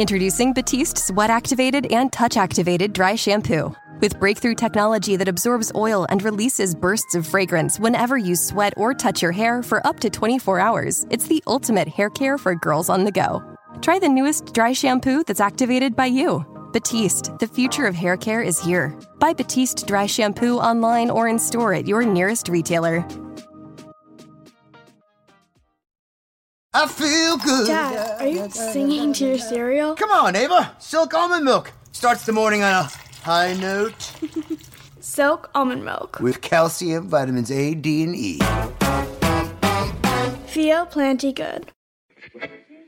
Introducing Batiste Sweat Activated and Touch Activated Dry Shampoo. With breakthrough technology that absorbs oil and releases bursts of fragrance whenever you sweat or touch your hair for up to 24 hours, it's the ultimate hair care for girls on the go. Try the newest dry shampoo that's activated by you. Batiste, the future of hair care is here. Buy Batiste Dry Shampoo online or in store at your nearest retailer. I feel good. Dad, are you singing to your cereal? Come on, Ava. Silk almond milk starts the morning on a high note Silk almond milk. with calcium, vitamins A, D, and E. Feel plenty good.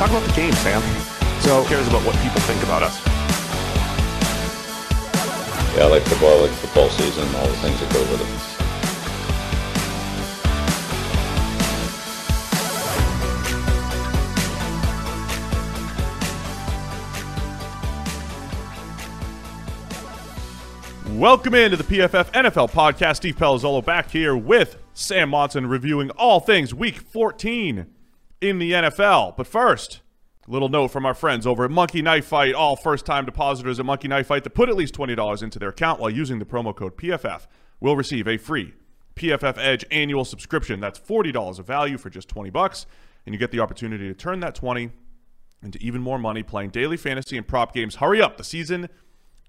Talk about the game, Sam. So Who cares about what people think about us? Yeah, I like football, I like football season, all the things that go with it. Welcome into the PFF NFL podcast. Steve Palazzolo back here with Sam Monson reviewing all things week 14 in the NFL. But first, a little note from our friends over at Monkey Knife Fight. All first time depositors at Monkey Knife Fight that put at least $20 into their account while using the promo code PFF will receive a free PFF Edge annual subscription. That's $40 of value for just 20 bucks, and you get the opportunity to turn that 20 into even more money playing daily fantasy and prop games. Hurry up. The season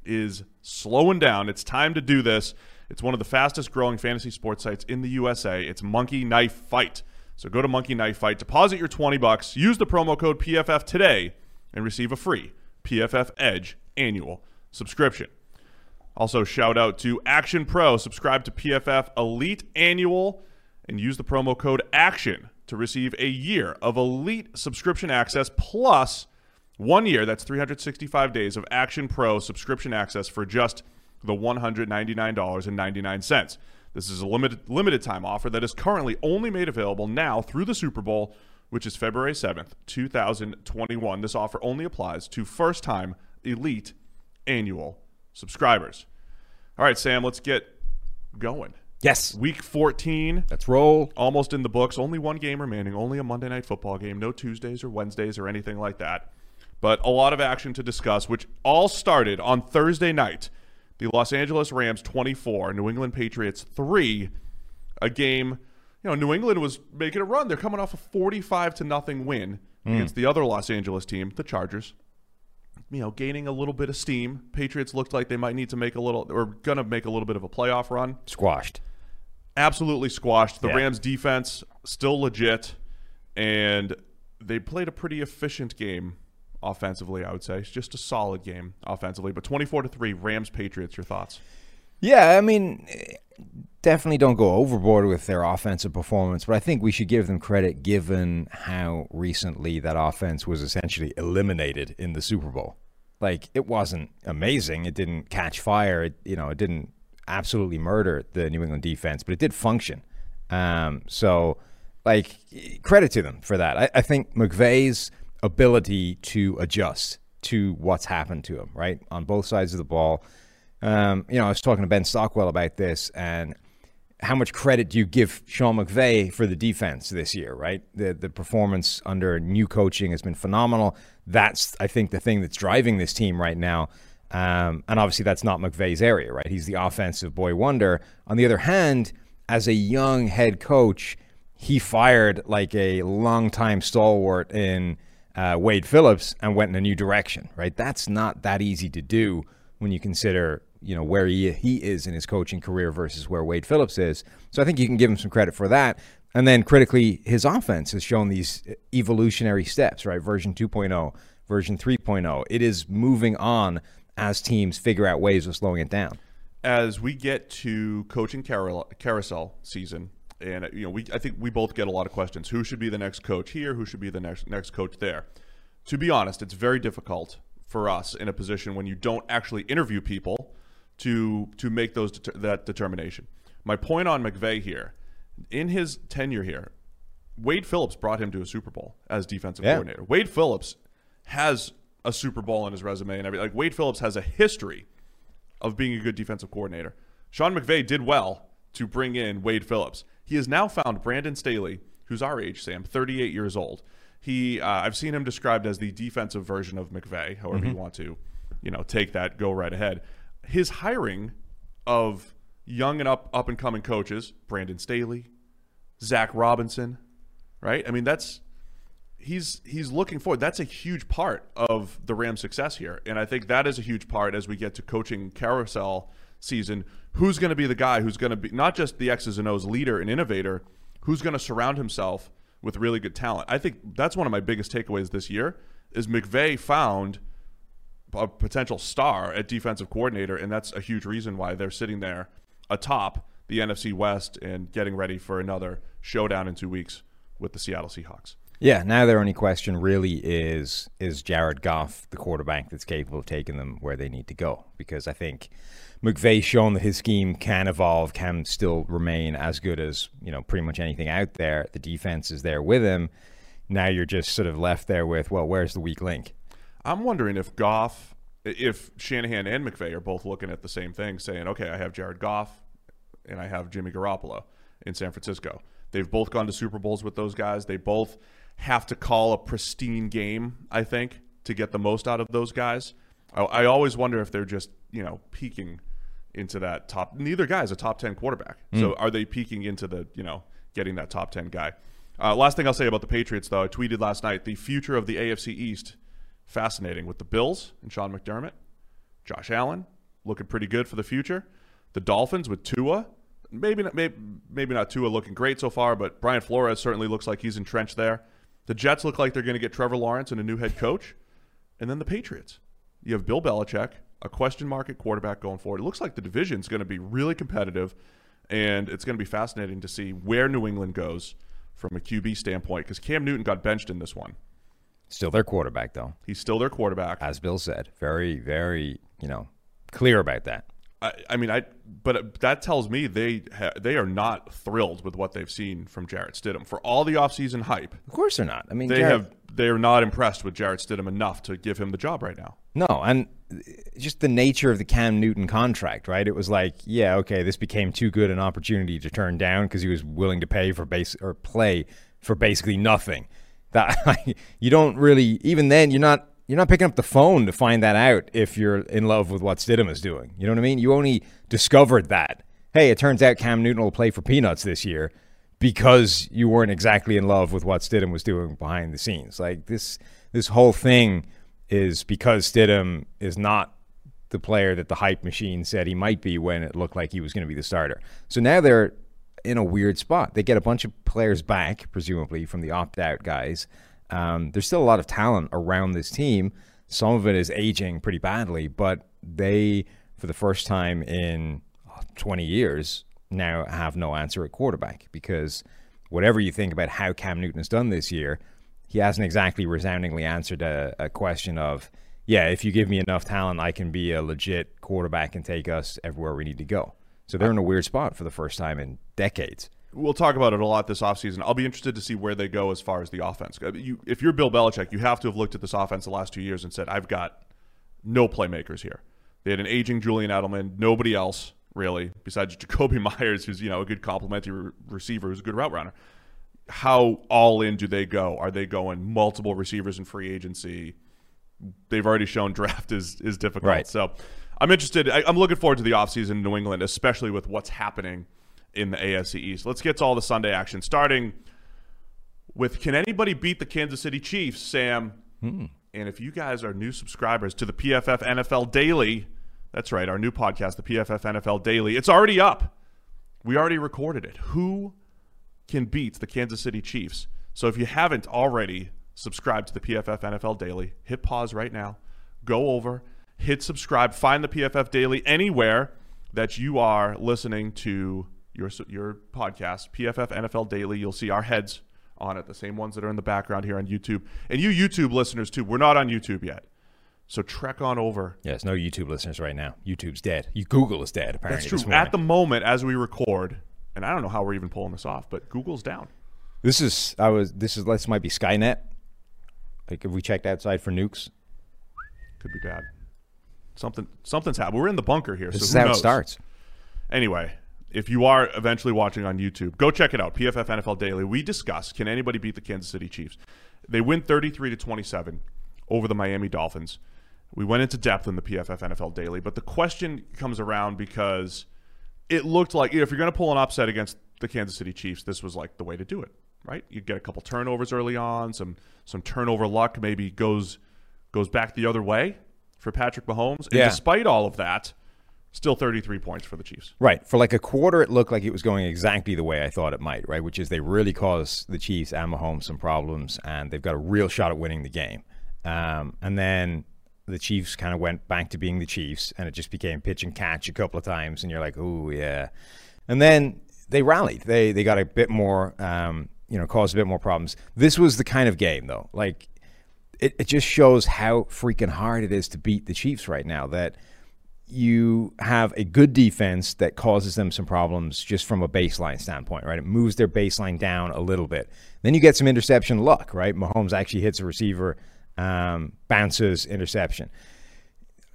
is slowing down. It's time to do this. It's one of the fastest growing fantasy sports sites in the USA. It's Monkey Knife Fight. So go to Monkey Knife Fight, deposit your 20 bucks, use the promo code PFF today and receive a free PFF Edge annual subscription. Also shout out to Action Pro, subscribe to PFF Elite Annual and use the promo code ACTION to receive a year of elite subscription access plus one year, that's 365 days of Action Pro subscription access for just the $199.99. This is a limited limited time offer that is currently only made available now through the Super Bowl, which is February 7th, 2021. This offer only applies to first-time elite annual subscribers. All right, Sam, let's get going. yes, Week 14, let's roll. almost in the books. Only one game remaining. Only a Monday night football game. No Tuesdays or Wednesdays or anything like that. But a lot of action to discuss, which all started on Thursday night. The Los Angeles Rams 24, New England Patriots 3. A game, you know, New England was making a run. They're coming off a 45 to nothing win hmm. against the other Los Angeles team, the Chargers. You know, gaining a little bit of steam. Patriots looked like they might need to make a little, or going to make a little bit of a playoff run Squashed. absolutely squashed. The Yeah. Rams defense still legit, and they played a pretty efficient game offensively. I would say it's just a solid game offensively. But twenty-four to three, Rams Patriots. Your thoughts? Yeah, I mean, definitely don't go overboard with their offensive performance, but I think we should give them credit given how recently that offense was essentially eliminated in the Super Bowl. Like it wasn't amazing. It didn't catch fire. It, you know, it didn't absolutely murder the New England defense, but it did function. Um, so, like, credit to them for that. I, I think McVay's ability to adjust to what's happened to him, right, on both sides of the ball. Um, you know, I was talking to Ben Stockwell about this, and how much credit do you give Sean McVay for the defense this year, right? The the performance under new coaching has been phenomenal. That's I think the thing that's driving this team right now. Um, and obviously that's not McVay's area, right? He's the offensive boy wonder. On the other hand, as a young head coach, he fired like a longtime stalwart in uh, Wade Phillips and went in a new direction, right? That's not that easy to do when you consider you know where he he is in his coaching career versus where Wade Phillips is. So I think you can give him some credit for that. And then critically, his offense has shown these evolutionary steps, right? Version 2.0, version 3.0. It is moving on as teams figure out ways of slowing it down. As we get to coaching carousel season, and you know, we I think we both get a lot of questions. Who should be the next coach here? Who should be the next next coach there? To be honest, it's very difficult for us in a position when you don't actually interview people to to make those that determination. My point on McVay here, in his tenure here, Wade Phillips brought him to a Super Bowl as defensive Yeah. coordinator. Wade Phillips has a Super Bowl on his resume and everything. Like Wade Phillips has a history of being a good defensive coordinator. Sean McVay did well to bring in Wade Phillips. He has now found Brandon Staley, who's our age, Sam, 38 years old. He, uh, I've seen him described as the defensive version of McVay. However you want to, you know, take that, go right ahead. His hiring of young and up up and coming coaches, Brandon Staley, Zac Robinson, right? I mean, that's he's he's looking forward. That's a huge part of the Rams' success here, and I think that is a huge part as we get to coaching carousel season. Who's going to be the guy who's going to be not just the X's and O's leader and innovator, who's going to surround himself with really good talent? I think that's one of my biggest takeaways this year is McVay found a potential star at defensive coordinator, and that's a huge reason why they're sitting there atop the NFC West and getting ready for another showdown in two weeks with the Seattle Seahawks. Yeah, now their only question really is is Jared Goff the quarterback that's capable of taking them where they need to go? Because I think McVay's shown that his scheme can evolve, can still remain as good as, you know, pretty much anything out there. The defense is there with him. Now you're just sort of left there with, well, where's the weak link? I'm wondering if Goff, if Shanahan and McVay are both looking at the same thing, saying, okay, I have Jared Goff and I have Jimmy Garoppolo in San Francisco. They've both gone to Super Bowls with those guys. They both have to call a pristine game, I think, to get the most out of those guys. I, I always wonder if they're just, you know, peaking into that top. Neither guy is a top 10 quarterback. So are they peaking into the, you know, getting that top 10 guy? Uh, last thing I'll say about the Patriots, though, I tweeted last night the future of the AFC East fascinating with the Bills and Sean McDermott, Josh Allen looking pretty good for the future. The Dolphins with Tua, maybe not, maybe, maybe not Tua looking great so far, but Brian Flores certainly looks like he's entrenched there. The Jets look like they're going to get Trevor Lawrence and a new head coach, and then the Patriots. You have Bill Belichick, a question mark at quarterback going forward. It looks like the division's going to be really competitive, and it's going to be fascinating to see where New England goes from a QB standpoint because Cam Newton got benched in this one. Still their quarterback, though, He's still their quarterback. as Bill said. Very, very, you know, clear about that. I, I mean, I but that tells me they ha, they are not thrilled with what they've seen from Jarrett Stidham for all the offseason hype. Of course they're not. I mean, They Jared- have they are not impressed with Jarrett Stidham enough to give him the job right now. No, and just the nature of the Cam Newton contract, right? It was like, yeah, okay, this became too good an opportunity to turn down because he was willing to pay for base or play for basically nothing. That you don't really even then you're not you're not picking up the phone to find that out if you're in love with what Stidham is doing. You know what I mean? You only discovered that. Hey, it turns out Cam Newton will play for peanuts this year because you weren't exactly in love with what Stidham was doing behind the scenes. Like this this whole thing is because Stidham is not the player that the hype machine said he might be when it looked like he was going to be the starter. So now they're in a weird spot. They get a bunch of players back, presumably from the opt out guys. Um, there's still a lot of talent around this team. Some of it is aging pretty badly, but they, for the first time in uh, 20 years, now have no answer at quarterback because whatever you think about how Cam Newton has done this year, he hasn't exactly resoundingly answered a, a question of, yeah, if you give me enough talent, I can be a legit quarterback and take us everywhere we need to go. So they're in a weird spot for the first time in decades. We'll talk about it a lot this offseason. I'll be interested to see where they go as far as the offense. Uh, You, if you're Bill Belichick, you have to have looked at this offense the last two years and said, I've got no playmakers here. They had an aging Julian Edelman, nobody else really, besides Jacoby Myers, who's you know a good complementary re- receiver, who's a good route runner. How all in do they go? Are they going multiple receivers in free agency? They've already shown draft is is difficult. Right. So I'm interested. I, I'm looking forward to the offseason in New England, especially with what's happening in the AFC East. Let's get to all the Sunday action, starting with Can anybody beat the Kansas City Chiefs, Sam? Hmm. And if you guys are new subscribers to the PFF NFL Daily, that's right, our new podcast, the PFF NFL Daily, it's already up. We already recorded it. Who can beat the Kansas City Chiefs? So if you haven't already subscribed to the PFF NFL Daily, hit pause right now, go over, hit subscribe, find the PFF Daily anywhere that you are listening to your your podcast, PFF NFL Daily. You'll see our heads on it, the same ones that are in the background here on YouTube. And you YouTube listeners too, we're not on YouTube yet. So trek on over. Yes, no YouTube listeners right now. YouTube's dead. You Google is dead. Apparently, That's true. At the moment, as we record, and I don't know how we're even pulling this off, but Google's down. This is I was this is this might be Skynet. Like if we checked outside for nukes, Could be bad. Something something's happened. We're in the bunker here, this so is how knows? it starts. Anyway, if you are eventually watching on YouTube, go check it out. PFF NFL Daily. We discuss can anybody beat the Kansas City Chiefs? They win 33 to 27 over the Miami Dolphins. We went into depth in the PFF NFL Daily, but the question comes around because it looked like if you're going to pull an upset against the Kansas City Chiefs, this was like the way to do it, right? You get a couple turnovers early on, some some turnover luck maybe goes goes back the other way for Patrick Mahomes. And Yeah. despite all of that, still 33 points for the Chiefs. Right. For like a quarter, it looked like it was going exactly the way I thought it might, right? Which is they really caused the Chiefs and Mahomes some problems, and they've got a real shot at winning the game. Um, and then the Chiefs kind of went back to being the Chiefs, and it just became pitch and catch a couple of times, and you're like, oh, yeah. And then they rallied. They, they got a bit more, um, you know, caused a bit more problems. This was the kind of game, though. Like, it, it just shows how freaking hard it is to beat the Chiefs right now. That you have a good defense that causes them some problems just from a baseline standpoint, right? It moves their baseline down a little bit. Then you get some interception luck, right? Mahomes actually hits a receiver, um, bounces, interception.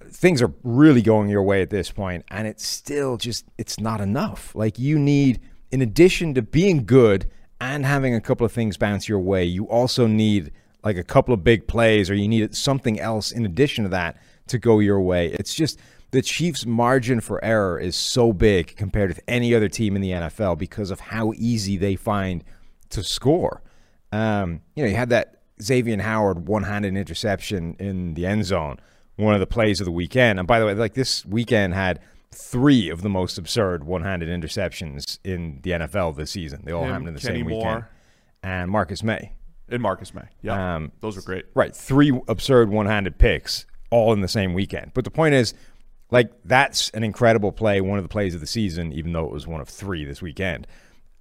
Things are really going your way at this point, and it's still just it's not enough. Like you need, in addition to being good and having a couple of things bounce your way, you also need like a couple of big plays, or you need something else in addition to that to go your way. It's just the Chiefs' margin for error is so big compared with any other team in the NFL because of how easy they find to score. Um, you know, you had that Xavien Howard one-handed interception in the end zone, one of the plays of the weekend. And by the way, like this weekend had three of the most absurd one-handed interceptions in the NFL this season. They all Him, happened in the Kenny same weekend. Moore. And Marcus Maye. And Marcus Maye. Yeah. Um, those were great. Right. Three absurd one handed picks all in the same weekend. But the point is, like, that's an incredible play, one of the plays of the season, even though it was one of three this weekend.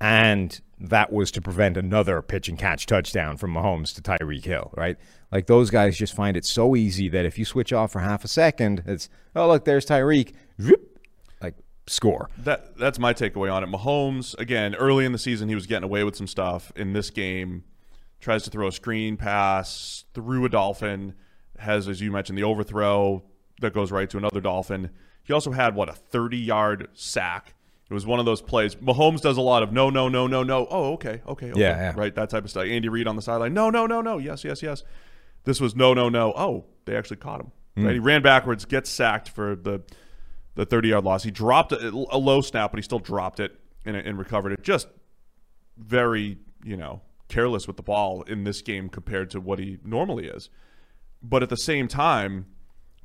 And that was to prevent another pitch and catch touchdown from Mahomes to Tyreek Hill, right? Like, those guys just find it so easy that if you switch off for half a second, it's, oh, look, there's Tyreek. Like, score. That that's my takeaway on it. Mahomes again early in the season he was getting away with some stuff. In this game, tries to throw a screen pass through a dolphin, has as you mentioned the overthrow that goes right to another dolphin. He also had what a 30 yard sack. It was one of those plays. Mahomes does a lot of no, no, no, no, no. Oh, okay, okay, okay. Yeah, yeah. right. That type of stuff. Andy Reid on the sideline. No, no, no, no. Yes, yes, yes. This was no, no, no. Oh, they actually caught him. Hmm. Right? He ran backwards, gets sacked for the the 30 yard loss. He dropped a, a low snap, but he still dropped it and, and recovered it. Just very, you know, careless with the ball in this game compared to what he normally is. But at the same time,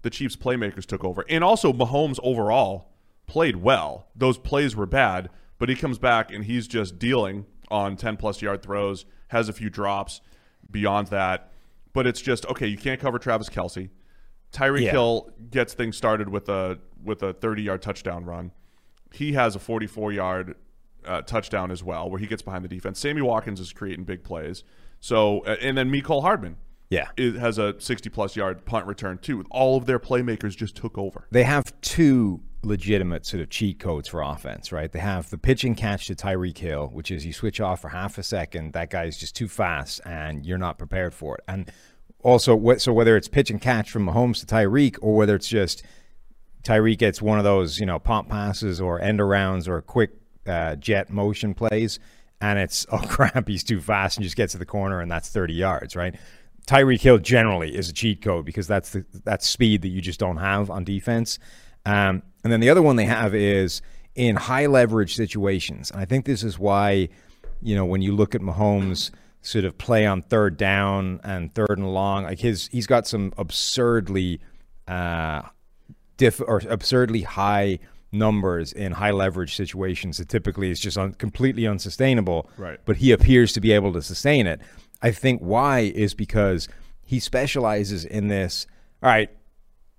the Chiefs playmakers took over. And also Mahomes overall played well. Those plays were bad, but he comes back and he's just dealing on 10 plus yard throws, has a few drops beyond that. But it's just okay, you can't cover Travis Kelce. Tyreek Yeah. Hill gets things started with a with a 30 yard touchdown run. He has a 44 yard uh, touchdown as well, where he gets behind the defense. Sammy Watkins is creating big plays. So uh, and then Mecole Hardman, Yeah. it has a 60 plus yard punt return too. All of their playmakers just took over. they have two legitimate sort of cheat codes for offense, right? They have the pitch and catch to Tyreek Hill, which is you switch off for half a second, that guy's just too fast, and you're not prepared for it. And also, so whether it's pitch and catch from Mahomes to Tyreek, or whether it's just Tyreek gets one of those, you know, pump passes or end arounds or quick uh, jet motion plays, and it's oh crap, he's too fast and just gets to the corner, and that's 30 yards, right? Tyreek Hill generally is a cheat code because that's the that's speed that you just don't have on defense. Um, and then the other one they have is in high leverage situations, and I think this is why, you know, when you look at Mahomes sort of play on third down and third and long, like his he's got some absurdly uh, diff or absurdly high numbers in high leverage situations that typically is just un- completely unsustainable. Right. But he appears to be able to sustain it. I think why is because he specializes in this. All right,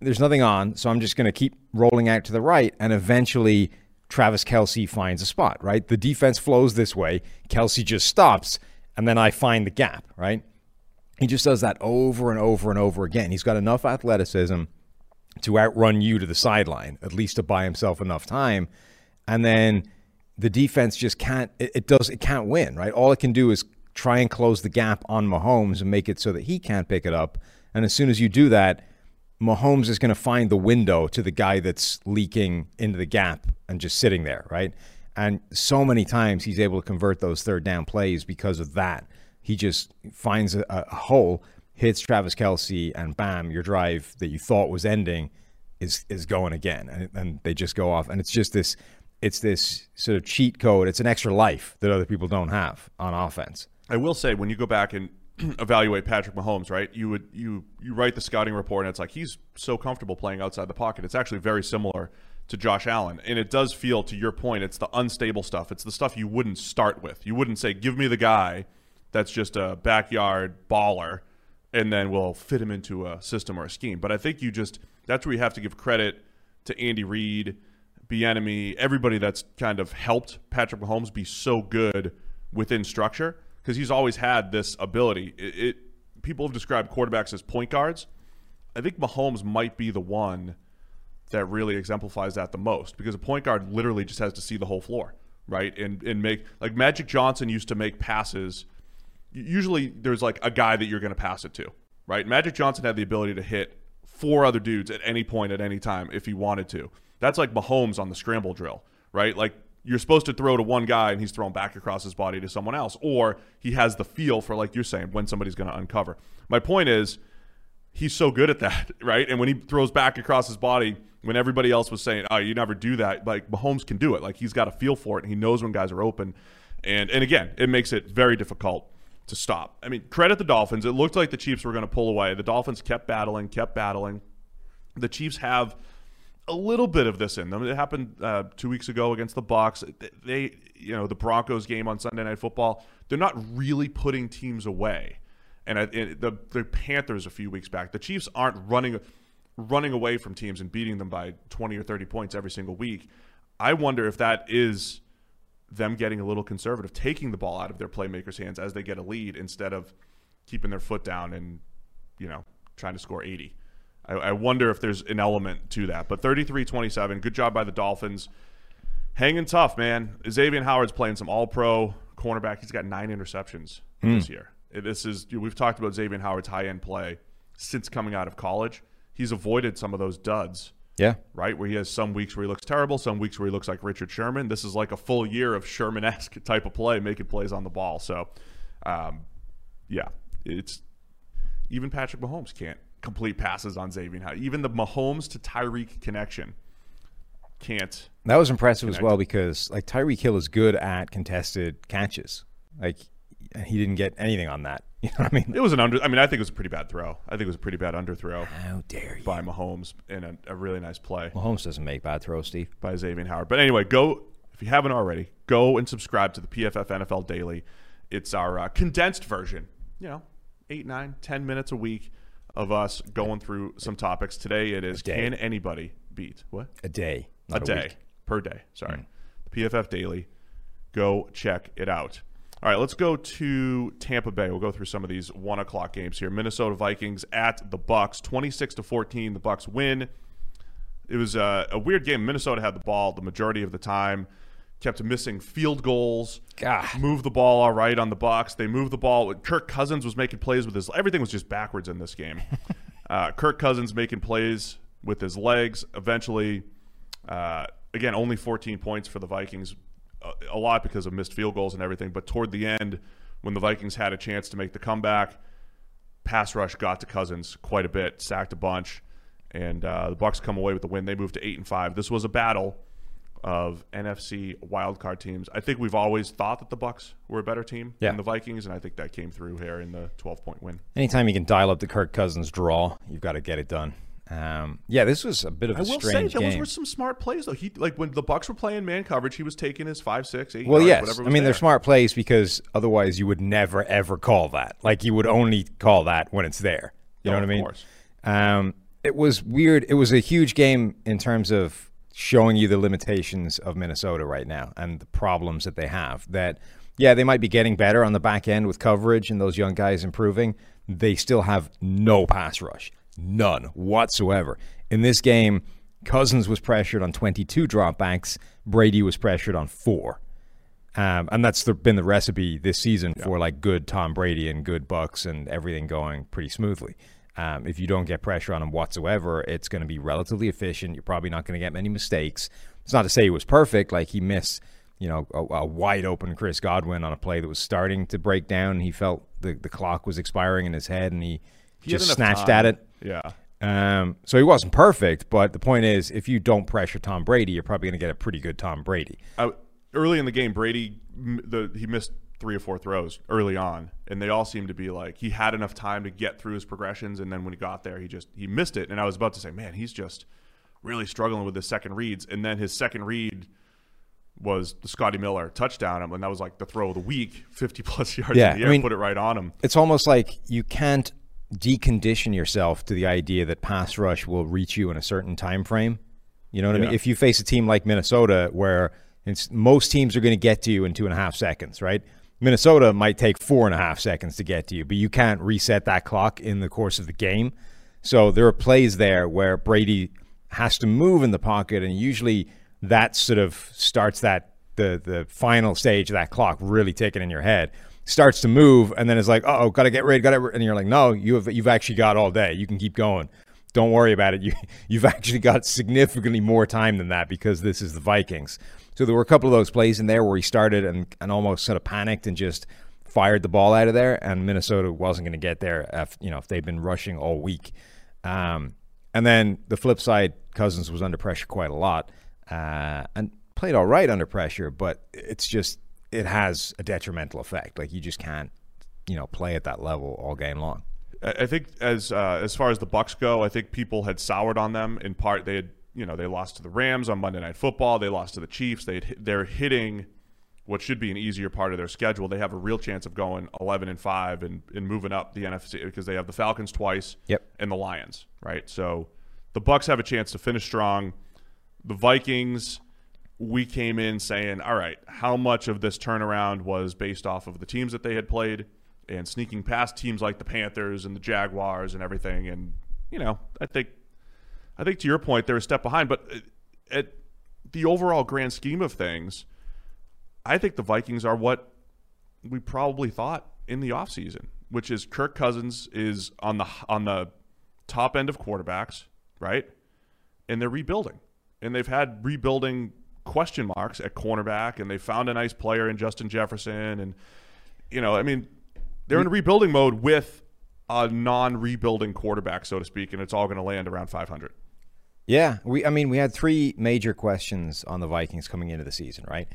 there's nothing on, so I'm just going to keep rolling out to the right, and eventually Travis Kelce finds a spot. Right, the defense flows this way. Kelce just stops, and then I find the gap. Right He just does that over and over and over again. He's got enough athleticism to outrun you to the sideline, at least to buy himself enough time. And then the defense just can't it, it, does it can't win, right? All it can do is try and close the gap on Mahomes and make it so that he can't pick it up. And as soon as you do that, Mahomes is going to find the window to the guy that's leaking into the gap and just sitting there, right? And so many times he's able to convert those third down plays because of that. He just finds a, a hole, hits Travis Kelce, and bam, your drive that you thought was ending is is going again, and, and they just go off. And it's just this, it's this sort of cheat code. It's an extra life that other people don't have on offense. I will say when you go back and evaluate Patrick Mahomes, right? You would you you write the scouting report and it's like he's so comfortable playing outside the pocket. It's actually very similar to Josh Allen. And it does feel to your point, it's the unstable stuff. It's the stuff you wouldn't start with. You wouldn't say, "Give me the guy that's just a backyard baller and then we'll fit him into a system or a scheme." But I think you just that's where you have to give credit to Andy Reid, Bieniemy, everybody that's kind of helped Patrick Mahomes be so good within structure because he's always had this ability. It, it, people have described quarterbacks as point guards. I think Mahomes might be the one that really exemplifies that the most because a point guard literally just has to see the whole floor, right? And and make like Magic Johnson used to make passes. Usually there's like a guy that you're going to pass it to, right? Magic Johnson had the ability to hit four other dudes at any point at any time if he wanted to. That's like Mahomes on the scramble drill, right? Like you're supposed to throw to one guy and he's thrown back across his body to someone else, or he has the feel for, like you're saying, when somebody's going to uncover. My point is, he's so good at that, right? And when he throws back across his body, when everybody else was saying, "Oh, you never do that," like Mahomes can do it. Like he's got a feel for it, and he knows when guys are open. And and again, it makes it very difficult to stop. I mean, credit the Dolphins. It looked like the Chiefs were going to pull away. The Dolphins kept battling, kept battling. The Chiefs have a little bit of this in them. It happened uh, two weeks ago against the Bucs. They, you know, the Broncos game on Sunday Night Football. They're not really putting teams away. And, I, the the Panthers a few weeks back, the Chiefs aren't running running away from teams and beating them by 20 or 30 points every single week. I wonder if that is them getting a little conservative, taking the ball out of their playmakers' hands as they get a lead instead of keeping their foot down and, you know, trying to score 80. I, I wonder if there's an element to that. But 33 27, good job by the Dolphins. Hanging tough, man. Xavien Howard's playing some all pro cornerback. He's got nine interceptions Hmm. this year. This is, we've talked about Xavien Howard's high end play since coming out of college. He's avoided some of those duds Yeah. right? Where he has some weeks where he looks terrible, some weeks where he looks like Richard Sherman. This is like a full year of Sherman esque type of play, making plays on the ball. So, um, yeah, it's even Patrick Mahomes can't complete passes on Xavien Howard. Even the Mahomes to Tyreek connection can't. That was impressive as well because like Tyreek Hill is good at contested catches. Like and he didn't get anything on that. You know what I mean? It was an under. I mean, I think it was a pretty bad throw. I think it was a pretty bad underthrow How dare you? by Mahomes in a, a really nice play. Mahomes doesn't make bad throws, Steve. by Xavien Howard. But anyway, go if you haven't already, go and subscribe to the PFF NFL Daily. It's our uh, condensed version. You know, eight, nine, ten minutes a week of us going through some topics. Today it is can anybody beat what A day, not a a, day week. per day? Sorry, mm. the PFF Daily. Go check it out. All right, let's go to Tampa Bay. We'll go through some of these one o'clock games here. Minnesota Vikings at the Bucs, twenty six to fourteen. The Bucs win. It was a, a weird game. Minnesota had the ball the majority of the time, kept missing field goals. God. Moved the ball all right on the Bucs. They moved the ball. Kirk Cousins was making plays with his. Everything was just backwards in this game. uh, Kirk Cousins making plays with his legs. Eventually, uh, again, only 14 points for the Vikings. A, a lot because of missed field goals and everything. But toward the end, when the Vikings had a chance to make the comeback, pass rush got to Cousins quite a bit, sacked a bunch, and uh, the Bucs come away with the win. They moved to eight and five. This was a battle of NFC wildcard teams. I think we've always thought that the Bucs were a better team Yeah. than the Vikings, and I think that came through here in the 12 point win. Anytime you can dial up the Kirk Cousins draw, you've got to get it done. Um, yeah, this was a bit of a I will say strange those were some smart plays though. He like when the Bucs were playing man coverage, he was taking his five, six, eight. Well, yards, yes. whatever I mean, they're smart plays because otherwise you would never, ever call that. Like, you would only call that when it's there. You Oh, know what I mean? of mean? course. Um, it was weird. It was a huge game in terms of showing you the limitations of Minnesota right now and the problems that they have. That, yeah, they might be getting better on the back end with coverage and those young guys improving. they still have no pass rush, none whatsoever. In this game, Cousins was pressured on 22 dropbacks, Brady was pressured on four. Um, and that's the, been the recipe this season for like good Tom Brady and good Bucs and everything going pretty smoothly. Um, if you don't get pressure on him whatsoever, it's going to be relatively efficient. You're probably not going to get many mistakes. It's not to say he was perfect. Like he missed, you know, a, a wide open Chris Godwin on a play that was starting to break down. He felt the, the clock was expiring in his head, and he, He just snatched time. at it. Yeah. Um, so he wasn't perfect, but the point is, if you don't pressure Tom Brady, you're probably going to get a pretty good Tom Brady. I, early in the game, Brady the he missed three or four throws early on, and they all seemed to be like he had enough time to get through his progressions, and then when he got there, he just he missed it. And I was about to say, man, he's just really struggling with his second reads, and then his second read was the Scotty Miller touchdown, and that was like the throw of the week, fifty plus yards Yeah, in the I mean- put it right on him. It's almost like you can't decondition yourself to the idea that pass rush will reach you in a certain time frame. You know what I mean? If you face a team like Minnesota, where it's, most teams are going to get to you in two and a half seconds, right? Minnesota might take four and a half seconds to get to you, but you can't reset that clock in the course of the game. So there are plays there where Brady has to move in the pocket, and usually that sort of starts that the the final stage of that clock really ticking in your head. Starts to move, and then it's like, oh, got to get ready, got to, and you're like, no, you have you've actually got all day. You can keep going. Don't worry about it. You you've actually got significantly more time than that because this is the Vikings. So there were a couple of those plays in there where he started and, and almost sort of panicked and just fired the ball out of there, and Minnesota wasn't going to get there. If, you know, if they'd been rushing all week. Um, and then the flip side, Cousins was under pressure quite a lot uh, and played all right under pressure, but it's just it has a detrimental effect. Like you just can't, you know, play at that level all game long. I think as uh, as far as the Bucs go, I think people had soured on them. In part, they had you know they lost to the Rams on Monday Night Football. They lost to the Chiefs. They they're hitting what should be an easier part of their schedule. They have a real chance of going eleven and five and, and moving up the NFC because they have the Falcons twice Yep. and the Lions. Right, so the Bucs have a chance to finish strong. The Vikings. We came in saying, all right, how much of this turnaround was based off of the teams that they had played and sneaking past teams like the Panthers and the Jaguars and everything. And you know, I think, I think to your point, they're a step behind. But uh, at the overall grand scheme of things, I think the Vikings are what we probably thought in the offseason, which is Kirk Cousins is on the on the top end of quarterbacks, right? And they're rebuilding. And they've had rebuilding question marks at cornerback and they found a nice player in Justin Jefferson and you know, I mean, they're in rebuilding mode with a non-rebuilding quarterback, so to speak, and it's all going to land around 500. Yeah, we. I mean, we had three major questions on the Vikings coming into the season, right?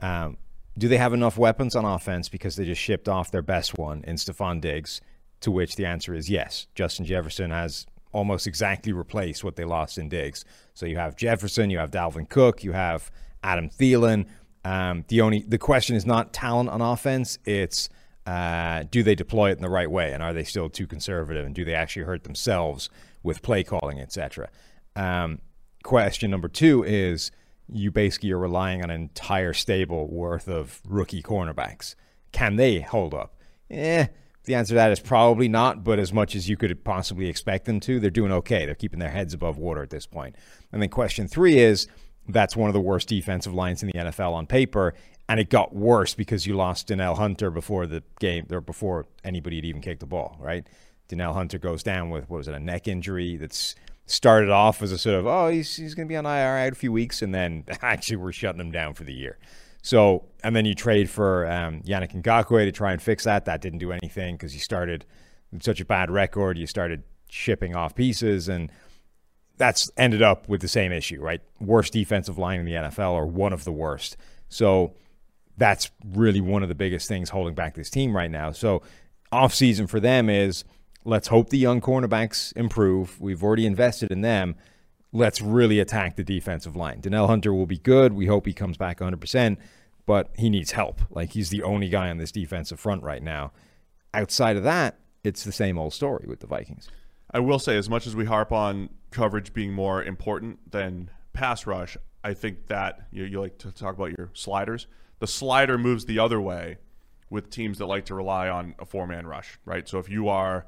Um, do they have enough weapons on offense because they just shipped off their best one in Stefon Diggs? To which the answer is yes. Justin Jefferson has almost exactly replaced what they lost in Diggs. So you have Jefferson, you have Dalvin Cook, you have Adam Thielen. Um, the only the question is not talent on offense; it's uh, do they deploy it in the right way, and are they still too conservative, and do they actually hurt themselves with play calling, etc. Um, question number two is you basically are relying on an entire stable worth of rookie cornerbacks. Can they hold up? Eh, the answer to that is probably not, but as much as you could possibly expect them to, they're doing okay. They're keeping their heads above water at this point. And then question three is that's one of the worst defensive lines in the NFL on paper, and it got worse because you lost Danielle Hunter before the game, or before anybody had even kicked the ball, right? Danielle Hunter goes down with what was it, a neck injury that's started off as a sort of oh he's he's going to be on IR out a few weeks, and then actually we're shutting him down for the year. So and then you trade for um, Yannick Ngakoue to try and fix that. That didn't do anything because you started such a bad record. You started shipping off pieces, and that's ended up with the same issue, right? Worst defensive line in the NFL, or one of the worst. So that's really one of the biggest things holding back this team right now. So off season for them is let's hope the young cornerbacks improve. We've already invested in them. Let's really attack the defensive line. Danielle Hunter will be good. We hope he comes back 100%, but he needs help. Like he's the only guy on this defensive front right now. Outside of that, it's the same old story with the Vikings. I will say, as much as we harp on coverage being more important than pass rush, I think that you, you like to talk about your sliders. The slider moves the other way with teams that like to rely on a four man rush, right? So if you are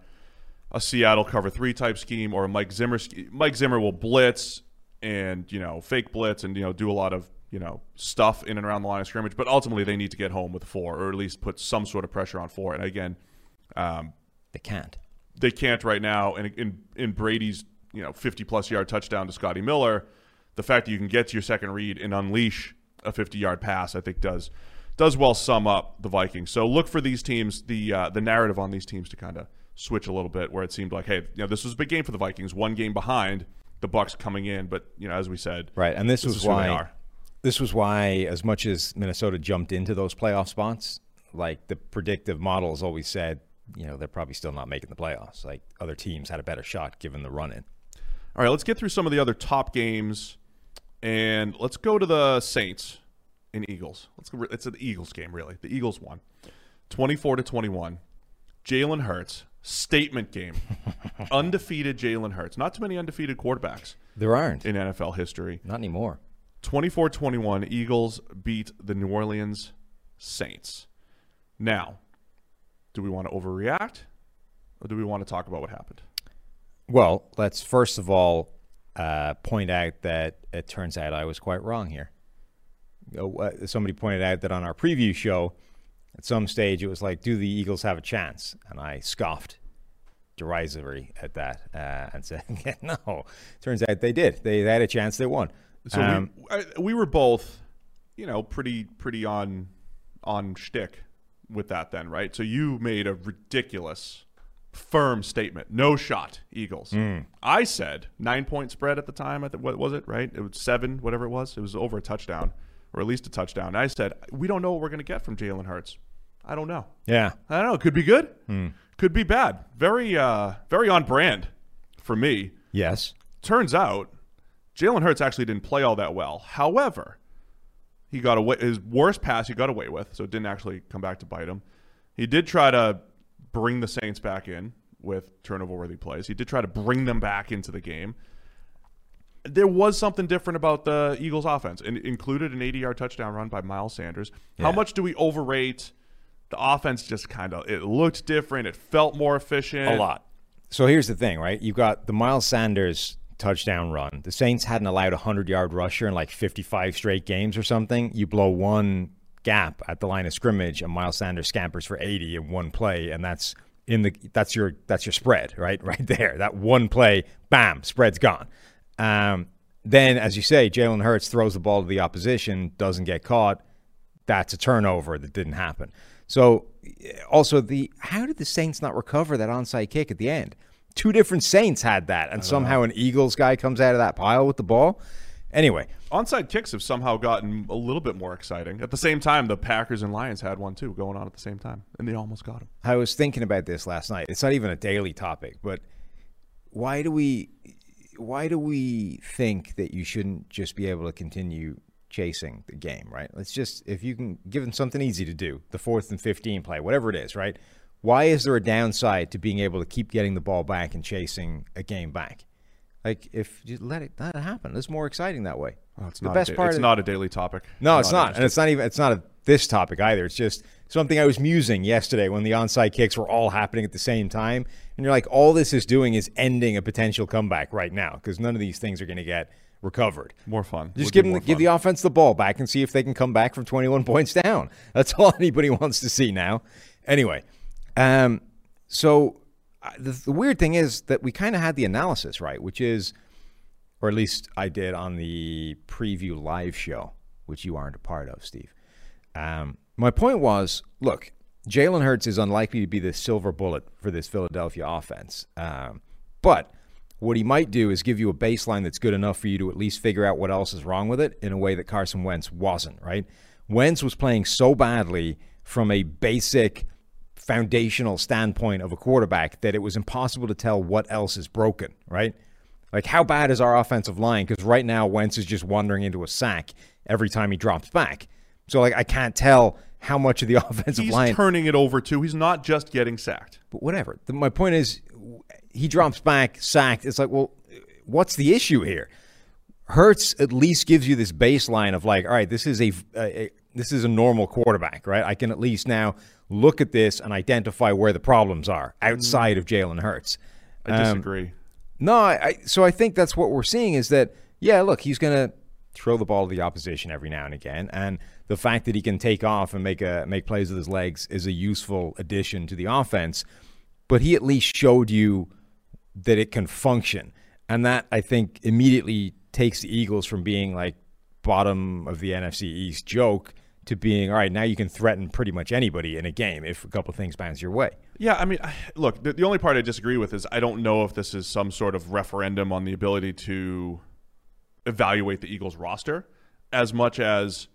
a Seattle cover three type scheme or a Mike Zimmer, Mike Zimmer will blitz and you know fake blitz and you know do a lot of you know stuff in and around the line of scrimmage, but ultimately they need to get home with four or at least put some sort of pressure on four. And again, um, They can't. they can't right now. And in in Brady's you know 50 plus yard touchdown to Scotty Miller, the fact that you can get to your second read and unleash a 50 yard pass, I think does does well sum up the Vikings. So look for these teams, the uh, the narrative on these teams to kind of switch a little bit, where it seemed like, hey, you know, this was a big game for the Vikings, one game behind the Bucs coming in, but you know, as we said, Right, and this, This was is who they why this was why as much as Minnesota jumped into those playoff spots, like the predictive models always said, you know, they're probably still not making the playoffs. Like other teams had a better shot given the run in. All right, let's get through some of the other top games, and let's go to the Saints and Eagles. Let's go. It's an Eagles game, really. The Eagles won, twenty-four to twenty-one. Jalen Hurts statement game, undefeated Jalen Hurts. Not too many undefeated quarterbacks There aren't. in NFL history. Not anymore. 24-21, Eagles beat the New Orleans Saints. Now, do we want to overreact, or do we want to talk about what happened? Well, let's first of all uh, point out that it turns out I was quite wrong here. Uh, Somebody pointed out that on our preview show, at some stage, it was like, "Do the Eagles have a chance?" And I scoffed derisory at that uh, and said, "No." Turns out they did. They, they had a chance. They won. So Um, we, I, we were both, you know, pretty pretty on on shtick with that then, right? So you made a ridiculous, firm statement. No shot, Eagles. Hmm. I said nine point spread at the time. I think what was it? Right? It was seven, whatever it was. It was over a touchdown, or at least a touchdown. I said we don't know what we're going to get from Jalen Hurts. I don't know. yeah. I don't know. It Could be good. Hmm. Could be bad. Very uh, very on brand for me Yes. turns out Jalen Hurts actually didn't play all that well. However, he got away his worst pass he got away with, so it didn't actually come back to bite him. He did try to bring the Saints back in with turnover worthy plays. He did try to bring them back into the game. There was something different about the Eagles offense, and it included an 80 yard touchdown run by Miles Sanders. How much do we overrate the offense? Just kind of, it looked different. It felt more efficient. A lot. So here's the thing, right? You've got the Miles Sanders touchdown run. The Saints hadn't allowed a 100 yard rusher in like 55 straight games or something. You blow one gap at the line of scrimmage, and Miles Sanders scampers for 80 in one play, and that's in the that's your that's your spread, right? Right there. That one play, bam, spread's gone. Um, then, as you say, Jalen Hurts throws the ball to the opposition, doesn't get caught that's a turnover that didn't happen. So also the how did the Saints not recover that onside kick at the end? Two different Saints had that, and somehow an Eagles guy comes out of that pile with the ball. Anyway, onside kicks have somehow gotten a little bit more exciting. At the same time, the Packers and Lions had one too going on at the same time, and they almost got him. I was thinking about this last night. It's not even a daily topic, but why do we why do we think that you shouldn't just be able to continue chasing the game, right? Let's just if you can give them something easy to do, the fourth and 15 play, whatever it is, right? Why is there a downside to being able to keep getting the ball back and chasing a game back? Like if you let it let it happen, it's more exciting that way. it's the not best a, da- part It's of- not a daily topic. no, it's not, interesting. and it's not even. It's not a, this topic either. It's just something I was musing yesterday when the onside kicks were all happening at the same time, and you're like, all this is doing is ending a potential comeback right now because none of these things are going to get recovered. more fun. Just Would give them, more give the offense the ball back and see if they can come back from 21 points down. That's all anybody wants to see now. Anyway, um, so uh, the, the weird thing is that we kind of had the analysis right, which is, or at least I did on the preview live show, which you aren't a part of, Steve. Um, my point was, look, Jalen Hurts is unlikely to be the silver bullet for this Philadelphia offense, um, but what he might do is give you a baseline that's good enough for you to at least figure out what else is wrong with it in a way that Carson Wentz wasn't, right? Wentz was playing so badly from a basic foundational standpoint of a quarterback that it was impossible to tell what else is broken, right? Like, how bad is our offensive line? Because right now, Wentz is just wandering into a sack every time he drops back. So, like, I can't tell how much of the offensive He's line. He's turning it over too. He's not just getting sacked. But whatever. The, my point is, he drops back, sacked. It's like, well, what's the issue here? Hurts at least gives you this baseline of like, all right, this is a, a this is a normal quarterback, right? I can at least now look at this and identify where the problems are outside of Jalen Hurts. I Um, disagree. No, I, so I think that's what we're seeing is that yeah, look, he's gonna throw the ball to the opposition every now and again, and the fact that he can take off and make a make plays with his legs is a useful addition to the offense. But he at least showed you that it can function, and that I think immediately takes the Eagles from being like bottom of the NFC East joke to being all right. Now you can threaten pretty much anybody in a game if a couple things bounce your way. Yeah, I mean, look, the, the only part I disagree with is I don't know if this is some sort of referendum on the ability to evaluate the Eagles roster as much as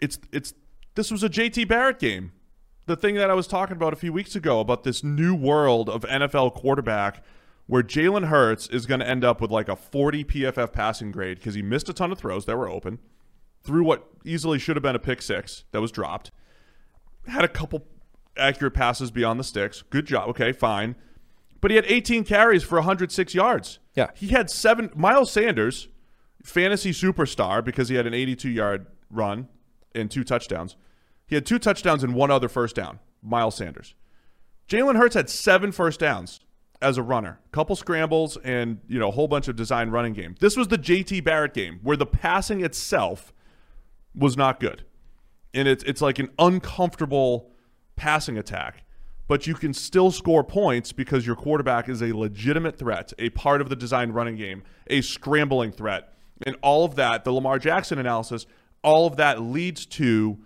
it's it's this was a JT Barrett game. The thing that I was talking about a few weeks ago about this new world of NFL quarterback where Jalen Hurts is going to end up with like a 40 PFF passing grade because he missed a ton of throws that were open, threw what easily should have been a pick six that was dropped, had a couple accurate passes beyond the sticks. Good job. Okay, fine. But he had 18 carries for 106 yards. Yeah. He had seven. Miles Sanders, fantasy superstar because he had an 82 yard run and two touchdowns. He had two touchdowns and one other first down. Miles Sanders. Jalen Hurts had seven first downs as a runner, couple scrambles, and you know a whole bunch of design running game. This was the JT Barrett game where the passing itself was not good, and it's it's like an uncomfortable passing attack. But you can still score points because your quarterback is a legitimate threat, a part of the design running game, a scrambling threat, and all of that. The Lamar Jackson analysis, all of that leads to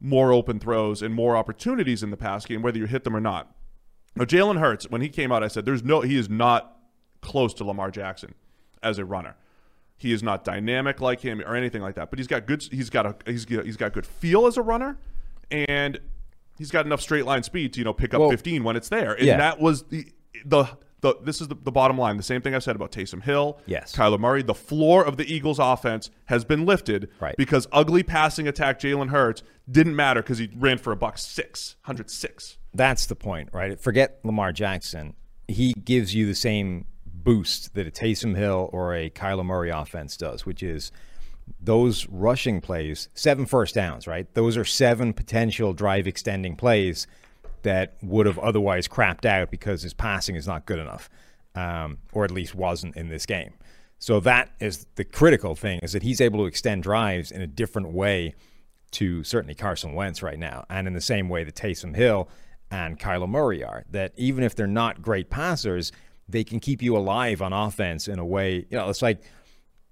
more open throws and more opportunities in the pass game, whether you hit them or not. Now, Jalen Hurts, when he came out, I said, "There's no, he is not close to Lamar Jackson as a runner. He is not dynamic like him or anything like that. But he's got good, he's got a, he's he's got good feel as a runner, and he's got enough straight line speed to you know pick up Well, 15 when it's there. And yeah. that was the the. The, this is the, the bottom line. The same thing I've said about Taysom Hill, Yes. Kyler Murray. The floor of the Eagles' offense has been lifted Right. because ugly passing attack Jalen Hurts didn't matter because he ran for a buck six, 106. That's the point, right? Forget Lamar Jackson. He gives you the same boost that a Taysom Hill or a Kyler Murray offense does, which is those rushing plays, seven first downs, right? Those are seven potential drive extending plays that would have otherwise crapped out because his passing is not good enough, um, or at least wasn't in this game. So that is the critical thing is that he's able to extend drives in a different way to certainly Carson Wentz right now, and in the same way that Taysom Hill and Kyler Murray are. That even if they're not great passers, they can keep you alive on offense in a way. You know, it's like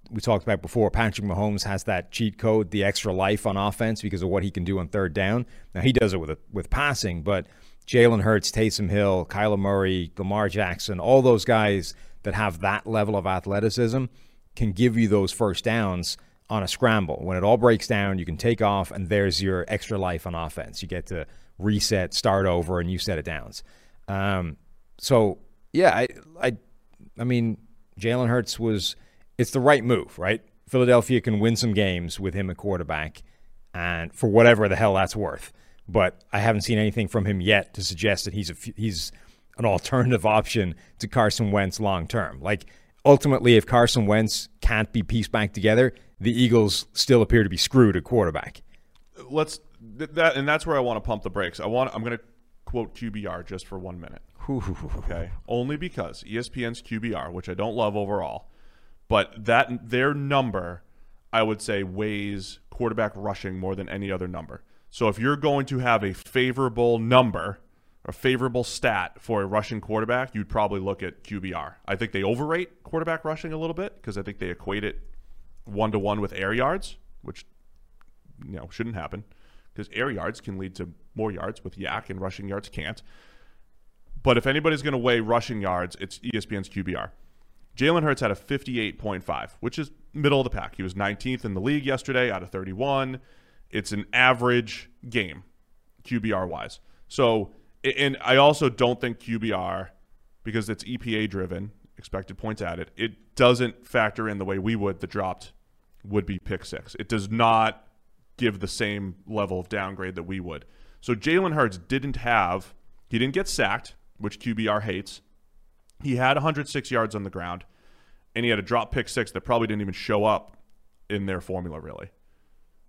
we talked about before. Patrick Mahomes has that cheat code, the extra life on offense because of what he can do on third down. Now he does it with a, with passing, but Jalen Hurts, Taysom Hill, Kyler Murray, Lamar Jackson, all those guys that have that level of athleticism can give you those first downs on a scramble. When it all breaks down, you can take off, and there's your extra life on offense. You get to reset, start over, and you set it downs. Um, so yeah, I, I, I mean, Jalen Hurts was it's the right move, right? Philadelphia can win some games with him at quarterback, and for whatever the hell that's worth. But I haven't seen anything from him yet to suggest that he's a he's an alternative option to Carson Wentz long term. Like ultimately, if Carson Wentz can't be pieced back together, the Eagles still appear to be screwed at quarterback. Let's th- that, and that's where I want to pump the brakes. I want. I'm going to quote QBR just for one minute. Okay, only because ESPN's QBR, which I don't love overall, but that their number, I would say, weighs quarterback rushing more than any other number. So if you're going to have a favorable number, a favorable stat for a rushing quarterback, you'd probably look at QBR. I think they overrate quarterback rushing a little bit because I think they equate it one to one with air yards, which you know shouldn't happen because air yards can lead to more yards with YAC and rushing yards can't. But if anybody's going to weigh rushing yards, it's ESPN's QBR. Jalen Hurts had a 58.5, which is middle of the pack. He was 19th in the league yesterday out of 31. It's an average game, QBR wise. So, and I also don't think QBR, because it's EPA driven, expected points added, it doesn't factor in the way we would the dropped would be pick six. It does not give the same level of downgrade that we would. So Jalen Hurts didn't have, he didn't get sacked, which QBR hates. He had 106 yards on the ground, and he had a drop pick six that probably didn't even show up in their formula, really.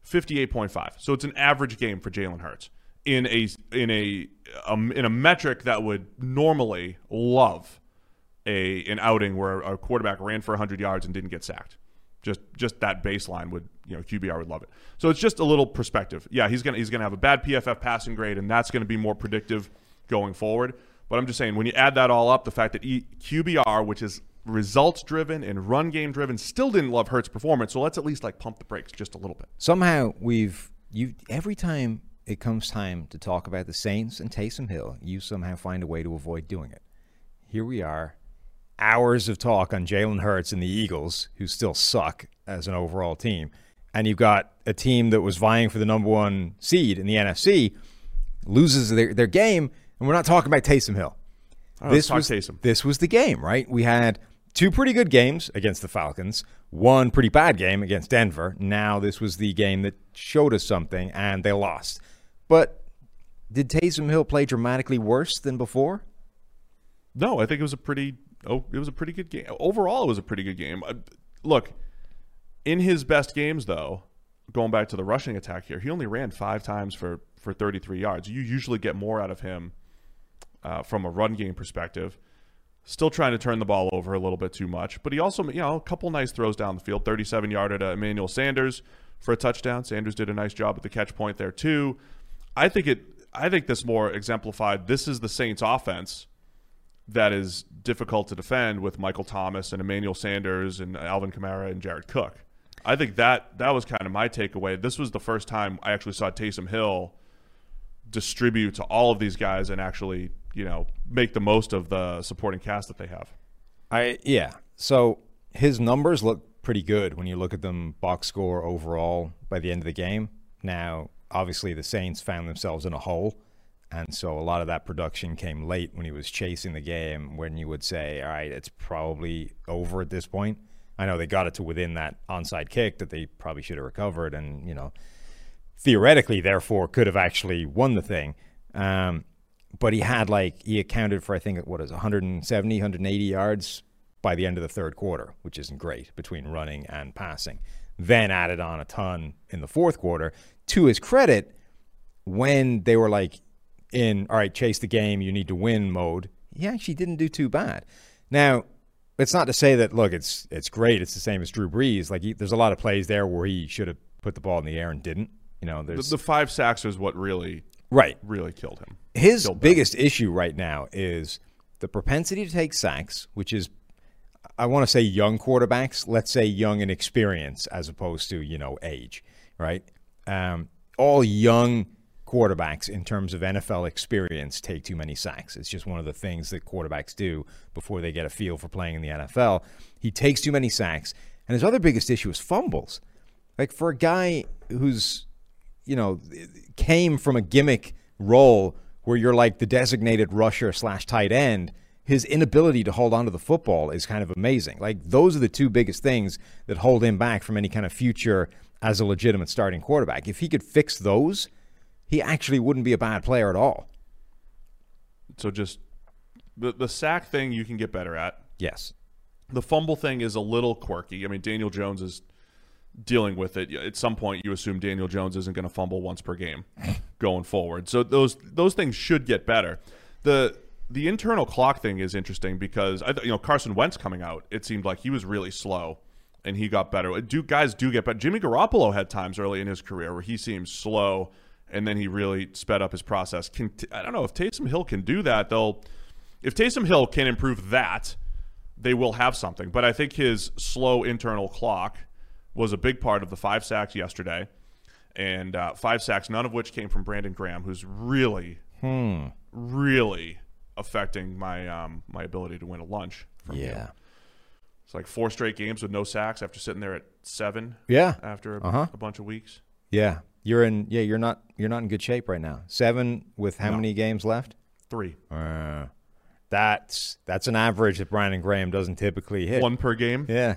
58.5. So it's an average game for Jalen Hurts in a in a um, in a metric that would normally love a an outing where a quarterback ran for 100 yards and didn't get sacked. Just just that baseline would you know QBR would love it. So it's just a little perspective. Yeah, he's gonna he's gonna have a bad PFF passing grade, and that's gonna be more predictive going forward. But I'm just saying when you add that all up, the fact that e- QBR, which is results driven and run game driven, still didn't love Hurts performance. So let's at least like pump the brakes just a little bit. Somehow we've you every time it comes time to talk about the Saints and Taysom Hill, you somehow find a way to avoid doing it. Here we are, hours of talk on Jalen Hurts and the Eagles, who still suck as an overall team, and you've got a team that was vying for the number one seed in the NFC loses their, their game, and we're not talking about Taysom Hill. right, let's was Taysom. this was the game, right? We had two pretty good games against the Falcons, one pretty bad game against Denver. Now this was the game that showed us something, and they lost. But did Taysom Hill play dramatically worse than before? No, I think it was a pretty. Oh, it was a pretty good game. Overall, it was a pretty good game. Uh, look, in his best games, though, going back to the rushing attack here, he only ran five times for for 33 yards. You usually get more out of him uh, from a run game perspective. Still trying to turn the ball over a little bit too much, but he also, you know, a couple nice throws down the field. 37 yarder to Emmanuel Sanders for a touchdown. Sanders did a nice job at the catch point there too. I think it. I think this more exemplified. This is the Saints' offense that is difficult to defend with Michael Thomas and Emmanuel Sanders and Alvin Kamara and Jared Cook. I think that that was kind of my takeaway. This was the first time I actually saw Taysom Hill distribute to all of these guys and actually, you know, make the most of the supporting cast that they have. I yeah. So his numbers look pretty good when you look at them box score overall by the end of the game. Now, obviously the Saints found themselves in a hole. And so a lot of that production came late when he was chasing the game when you would say, all right, it's probably over at this point. I know they got it to within that onside kick that they probably should have recovered and, you know, theoretically, therefore, could have actually won the thing. Um, but he had like, he accounted for, I think, what is it, 170, 180 yards by the end of the third quarter, which isn't great between running and passing. Then added on a ton in the fourth quarter. To his credit, when they were like in, all right, chase the game, you need to win mode, he actually didn't do too bad. Now, it's not to say that look, it's it's great. It's the same as Drew Brees. Like he, there's a lot of plays there where he should have put the ball in the air and didn't. You know, The, the five sacks is what really, right. really killed him. His Killed them. biggest issue right now is the propensity to take sacks, which is, I want to say young quarterbacks. Let's say young in experience as opposed to you know age, right? Um, all young quarterbacks in terms of NFL experience take too many sacks. It's just one of the things that quarterbacks do before they get a feel for playing in the NFL. He takes too many sacks, and his other biggest issue is fumbles. Like for a guy who's you know, came from a gimmick role where you're like the designated rusher slash tight end, his inability to hold on to the football is kind of amazing. Like those are the two biggest things that hold him back from any kind of future as a legitimate starting quarterback. If he could fix those, he actually wouldn't be a bad player at all. So just the the sack thing you can get better at. Yes. The fumble thing is a little quirky. I mean, Daniel Jones is dealing with it. At some point, you assume Daniel Jones isn't going to fumble once per game going forward. So those those things should get better. The the internal clock thing is interesting because I th- you know Carson Wentz coming out, it seemed like he was really slow, and he got better. Do guys do get better? Jimmy Garoppolo had times early in his career where he seemed slow, and then he really sped up his process. Can, I don't know if Taysom Hill can do that. They'll if Taysom Hill can improve that, they will have something. But I think his slow internal clock was a big part of the five sacks yesterday, and uh, five sacks, none of which came from Brandon Graham, who's really, really affecting my um, my ability to win a lunch. From him. Yeah. it's like four straight games with no sacks after sitting there at seven. Yeah. after a, Uh-huh. a bunch of weeks. Yeah. You're in yeah, you're not you're not in good shape right now. 7 with how No. many games left? Three, Uh, that's that's an average that Brandon Graham doesn't typically hit. one per game. Yeah.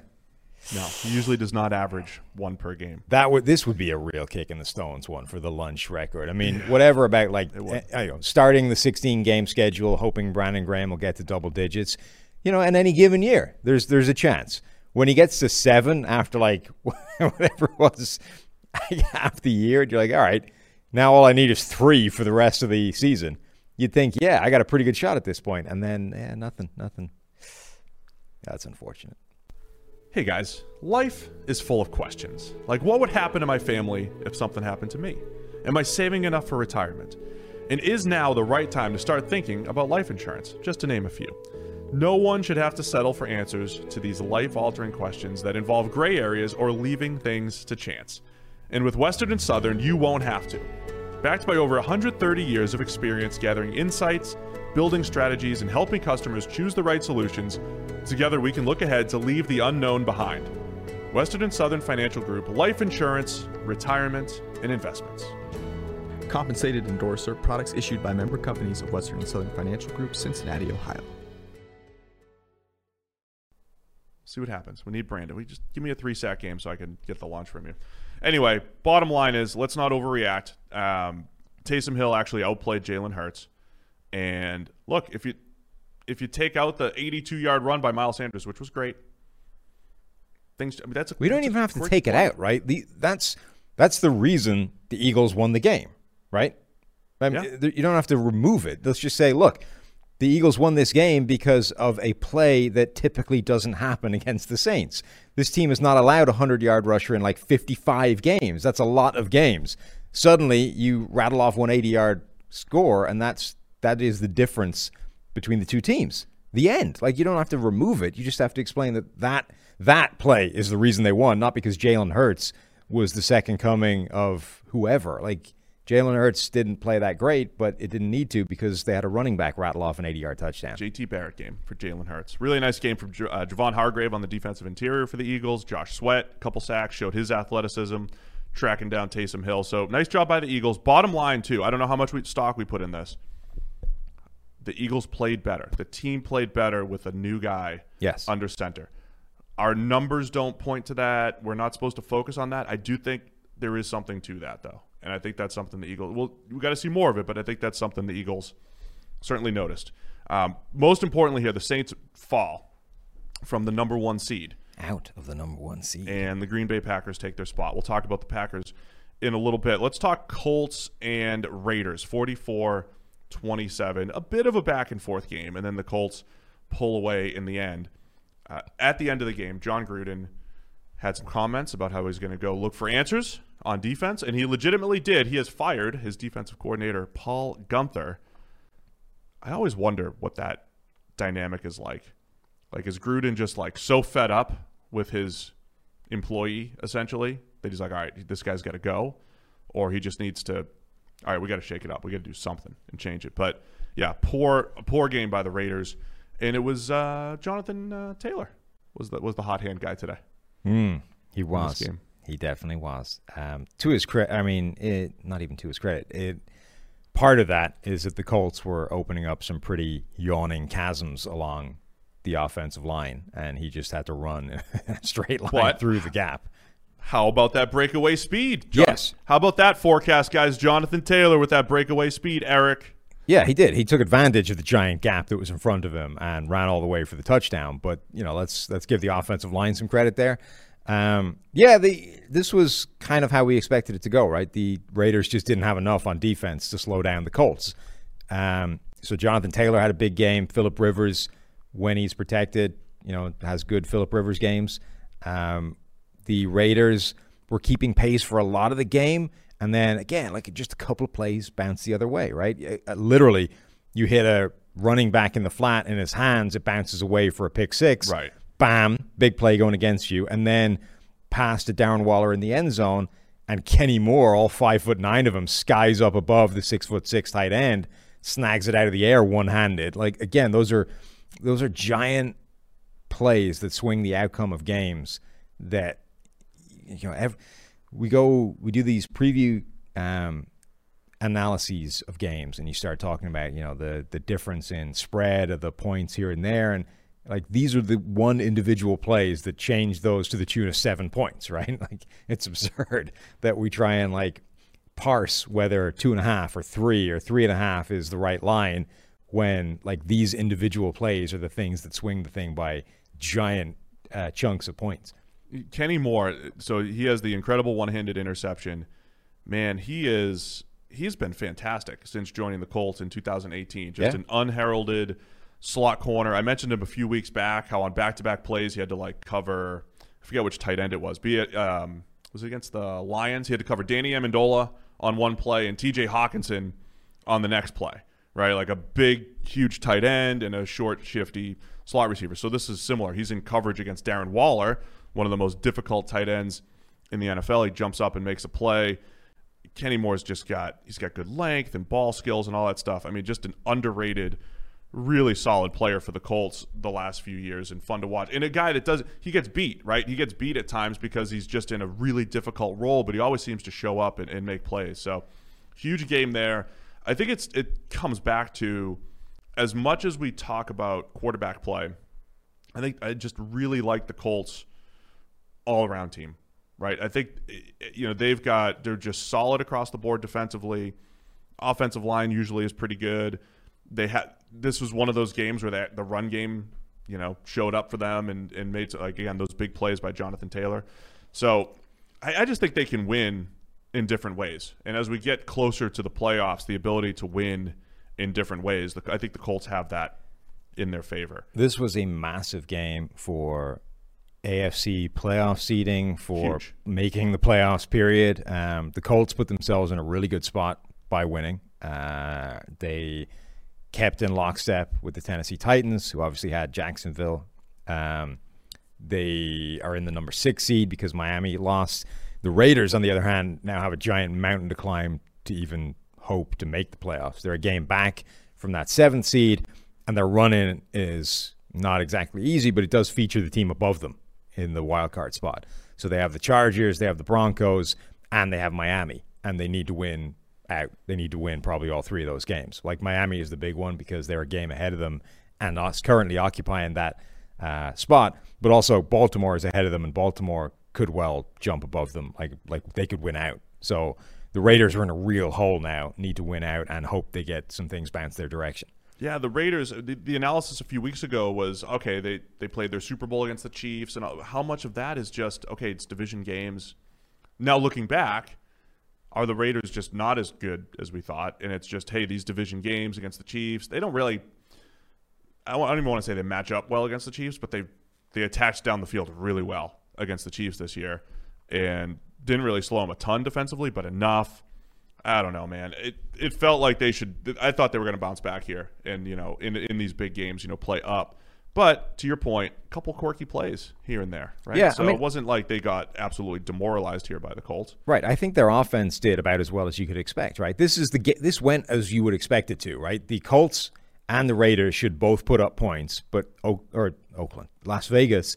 No, he usually does not average one per game. That would this would be a real kick in the stones one for the lunch record. I mean, whatever about like eh, starting the 16 game schedule, hoping Brandon Graham will get to double digits. You know, in any given year, there's there's a chance when he gets to seven after like whatever it was half the year. And You're like, all right, now all I need is three for the rest of the season. You'd think, yeah, I got a pretty good shot at this point, and then yeah, nothing, nothing. That's unfortunate. Hey guys, life is full of questions. Like, what would happen to my family if something happened to me? Am I saving enough for retirement? And is now the right time to start thinking about life insurance, just to name a few? No one should have to settle for answers to these life altering questions that involve gray areas or leaving things to chance. And with Western and Southern, you won't have to. Backed by over 130 years of experience gathering insights, building strategies, and helping customers choose the right solutions, together we can look ahead to leave the unknown behind. Western and Southern Financial Group, life insurance, retirement, and investments. Compensated endorser, products issued by member companies of Western and Southern Financial Group, Cincinnati, Ohio. See what happens. We need Brandon. We just give me a three sack game so I can get the launch from you. Anyway, bottom line is let's not overreact. Um, Taysom Hill actually outplayed Jalen Hurts. And look, if you if you take out the 82 yard run by Miles Sanders, which was great, things. I mean, that's a, we don't even have to take it out, right? The, that's that's the reason the Eagles won the game, right? I mean, Yeah. You don't have to remove it. Let's just say, look, the Eagles won this game because of a play that typically doesn't happen against the Saints. This team is not allowed a 100 yard rusher in like 55 games. That's a lot of games. Suddenly, you rattle off 180 yard score, and that's that is the difference between the two teams. The end. Like you don't have to remove it. You just have to explain that that that play is the reason they won, not because Jalen Hurts was the second coming of whoever. Like Jalen Hurts didn't play that great, but it didn't need to because they had a running back rattle off an 80 yard touchdown. JT Barrett game for Jalen Hurts. Really nice game from uh, Javon Hargrave on the defensive interior for the Eagles. Josh Sweat, couple sacks, showed his athleticism, tracking down Taysom Hill. So nice job by the Eagles. Bottom line, too, I don't know how much we, stock we put in this. The Eagles played better. The team played better with a new guy Yes. under center. Our numbers don't point to that. We're not supposed to focus on that. I do think there is something to that, though. And I think that's something the Eagles, well, we got to see more of it, but I think that's something the Eagles certainly noticed. Um, most importantly, here, the Saints fall from the number one seed, Out of the number one seed. and the Green Bay Packers take their spot. We'll talk about the Packers in a little bit. Let's talk Colts and Raiders 44 27. A bit of a back and forth game, and then the Colts pull away in the end. Uh, at the end of the game, Jon Gruden had some comments about how he's going to go look for answers on defense, and he legitimately did. He has fired his defensive coordinator, Paul Guenther. I always wonder what that dynamic is like. Like, is Gruden just like so fed up with his employee essentially that he's like, all right, this guy's got to go, or he just needs to, all right, we got to shake it up. We got to do something and change it. But yeah, poor, poor game by the Raiders, and it was uh, Jonathan uh, Taylor was the was the hot hand guy today. Mm, he was. He definitely was. Um, to his credit, I mean, it, not even to his credit. It part of that is that the Colts were opening up some pretty yawning chasms along the offensive line, and he just had to run straight line But- through the gap. How about that breakaway speed? Jon- Yes. How about that forecast, guys? Jonathan Taylor with that breakaway speed. Eric. Yeah, he did. He took advantage of the giant gap that was in front of him and ran all the way for the touchdown. But you know, let's let's give the offensive line some credit there. Um, yeah, the this was kind of how we expected it to go, right? The Raiders just didn't have enough on defense to slow down the Colts. Um, so Jonathan Taylor had a big game. Philip Rivers, when he's protected, you know, has good Philip Rivers games. Um, the Raiders were keeping pace for a lot of the game, and then again, like just a couple of plays bounce the other way, right? Uh, literally, you hit a running back in the flat in his hands, it bounces away for a pick six. Right. Bam, big play going against you, and then pass to Darren Waller in the end zone, and Kenny Moore, all five foot nine of him, skies up above the six foot six tight end, snags it out of the air one handed. Like again, those are those are giant plays that swing the outcome of games that you know ev we go we do these preview um, analyses of games and you start talking about you know the the difference in spread of the points here and there. And like these are the one individual plays that change those to the tune of seven points right? Like it's absurd that we try and like parse whether two and a half or three or three and a half is the right line when like these individual plays are the things that swing the thing by giant uh, chunks of points Kenny Moore, so he has the incredible one-handed interception. Man, he is he's been fantastic since joining the Colts in 2018. Just Yeah. an unheralded slot corner. I mentioned him a few weeks back how on back-to-back plays he had to like cover I forget which tight end it was. Be it um, was it against the Lions? He had to cover Danny Amendola on one play and TJ Hockenson on the next play. Right? Like a big huge tight end and a short shifty slot receiver. So this is similar. He's in coverage against Darren Waller, one of the most difficult tight ends in the NFL. He jumps up and makes a play. Kenny Moore's just got he's got good length and ball skills and all that stuff. I mean, just an underrated, really solid player for the Colts the last few years and fun to watch. And a guy that does he gets beat, right? He gets beat at times because he's just in a really difficult role, but he always seems to show up and, and make plays. So huge game there. I think it's it comes back to as much as we talk about quarterback play, I think I just really like the Colts all around team, right? I think eh, you know they've got they're just solid across the board defensively. Offensive line usually is pretty good. They had this was one of those games where they, the run game, you know, showed up for them and and made like again those big plays by Jonathan Taylor. So I, I just think they can win in different ways. And as we get closer to the playoffs, the ability to win in different ways, I think the Colts have that in their favor. This was a massive game for AFC playoff seeding, for Huge. making the playoffs. Period. Um, the Colts put themselves in a really good spot by winning. Uh, they kept in lockstep with the Tennessee Titans, who obviously had Jacksonville. Um, they are in the number six seed because Miami lost. The Raiders, on the other hand, now have a giant mountain to climb to even hope to make the playoffs. They're a game back from that seventh seed, and their run in is not exactly easy, but it does feature the team above them in the wild card spot. So they have the Chargers, they have the Broncos, and they have Miami, and they need to win out. They need to win probably all three of those games. Like Miami is the big one because they're a game ahead of them and us currently occupying that uh, spot. But also Baltimore is ahead of them, and Baltimore could well jump above them. Like like they could win out. So the Raiders are in a real hole now. Need to win out and hope they get some things bounce their direction. Yeah, the Raiders. Uh, the, the analysis a few weeks ago was okay. They they played their Super Bowl against the Chiefs, and uh, how much of that is just okay? It's division games. Now looking back, are the Raiders just not as good as we thought? And it's just hey, these division games against the Chiefs, they don't really. I don't even want to say they match up well against the Chiefs, but they they attached down the field really well against the Chiefs this year, and didn't really slow them a ton defensively, but enough. I don't know, man. It it felt like they should. I thought they were going to bounce back here, and you know, in in these big games, you know, play up. But to your point, a couple quirky plays here and there, right? Yeah, I So mean- it wasn't like they got absolutely demoralized here by the Colts. Right. I think their offense did about as well as you could expect. Right. This is the this went as you would expect it to. Right. The Colts and the Raiders should both put up points, but o- or Oakland, Las Vegas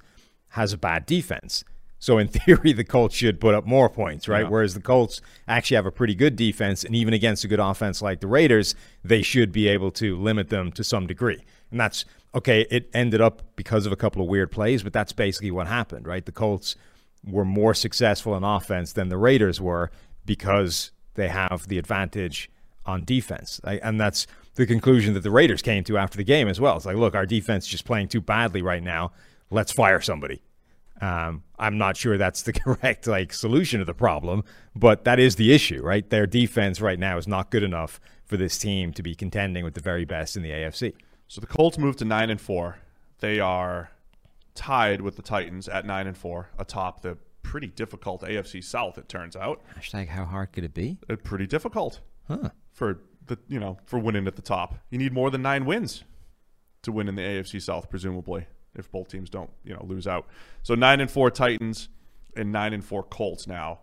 has a bad defense. So in theory, the Colts should put up more points, right? Yeah. Whereas the Colts actually have a pretty good defense, and even against a good offense like the Raiders, they should be able to limit them to some degree. And that's okay. It ended up because of a couple of weird plays, but that's basically what happened, right? The Colts were more successful in offense than the Raiders were because they have the advantage on defense. I, and that's the conclusion that the Raiders came to after the game as well. It's like, look, our defense is just playing too badly right now. Let's fire somebody. Um, I'm not sure that's the correct like solution to the problem, but that is the issue, right? Their defense right now is not good enough for this team to be contending with the very best in the AFC. So the Colts moved to nine and four. They are tied with the Titans at nine and four, atop the pretty difficult AFC South. It turns out, Hashtag how hard could it be? Uh, pretty difficult Huh. for the you know for winning at the top. You need more than nine wins to win in the AFC South, presumably, if both teams don't you know lose out. So nine and four Titans and nine and four Colts now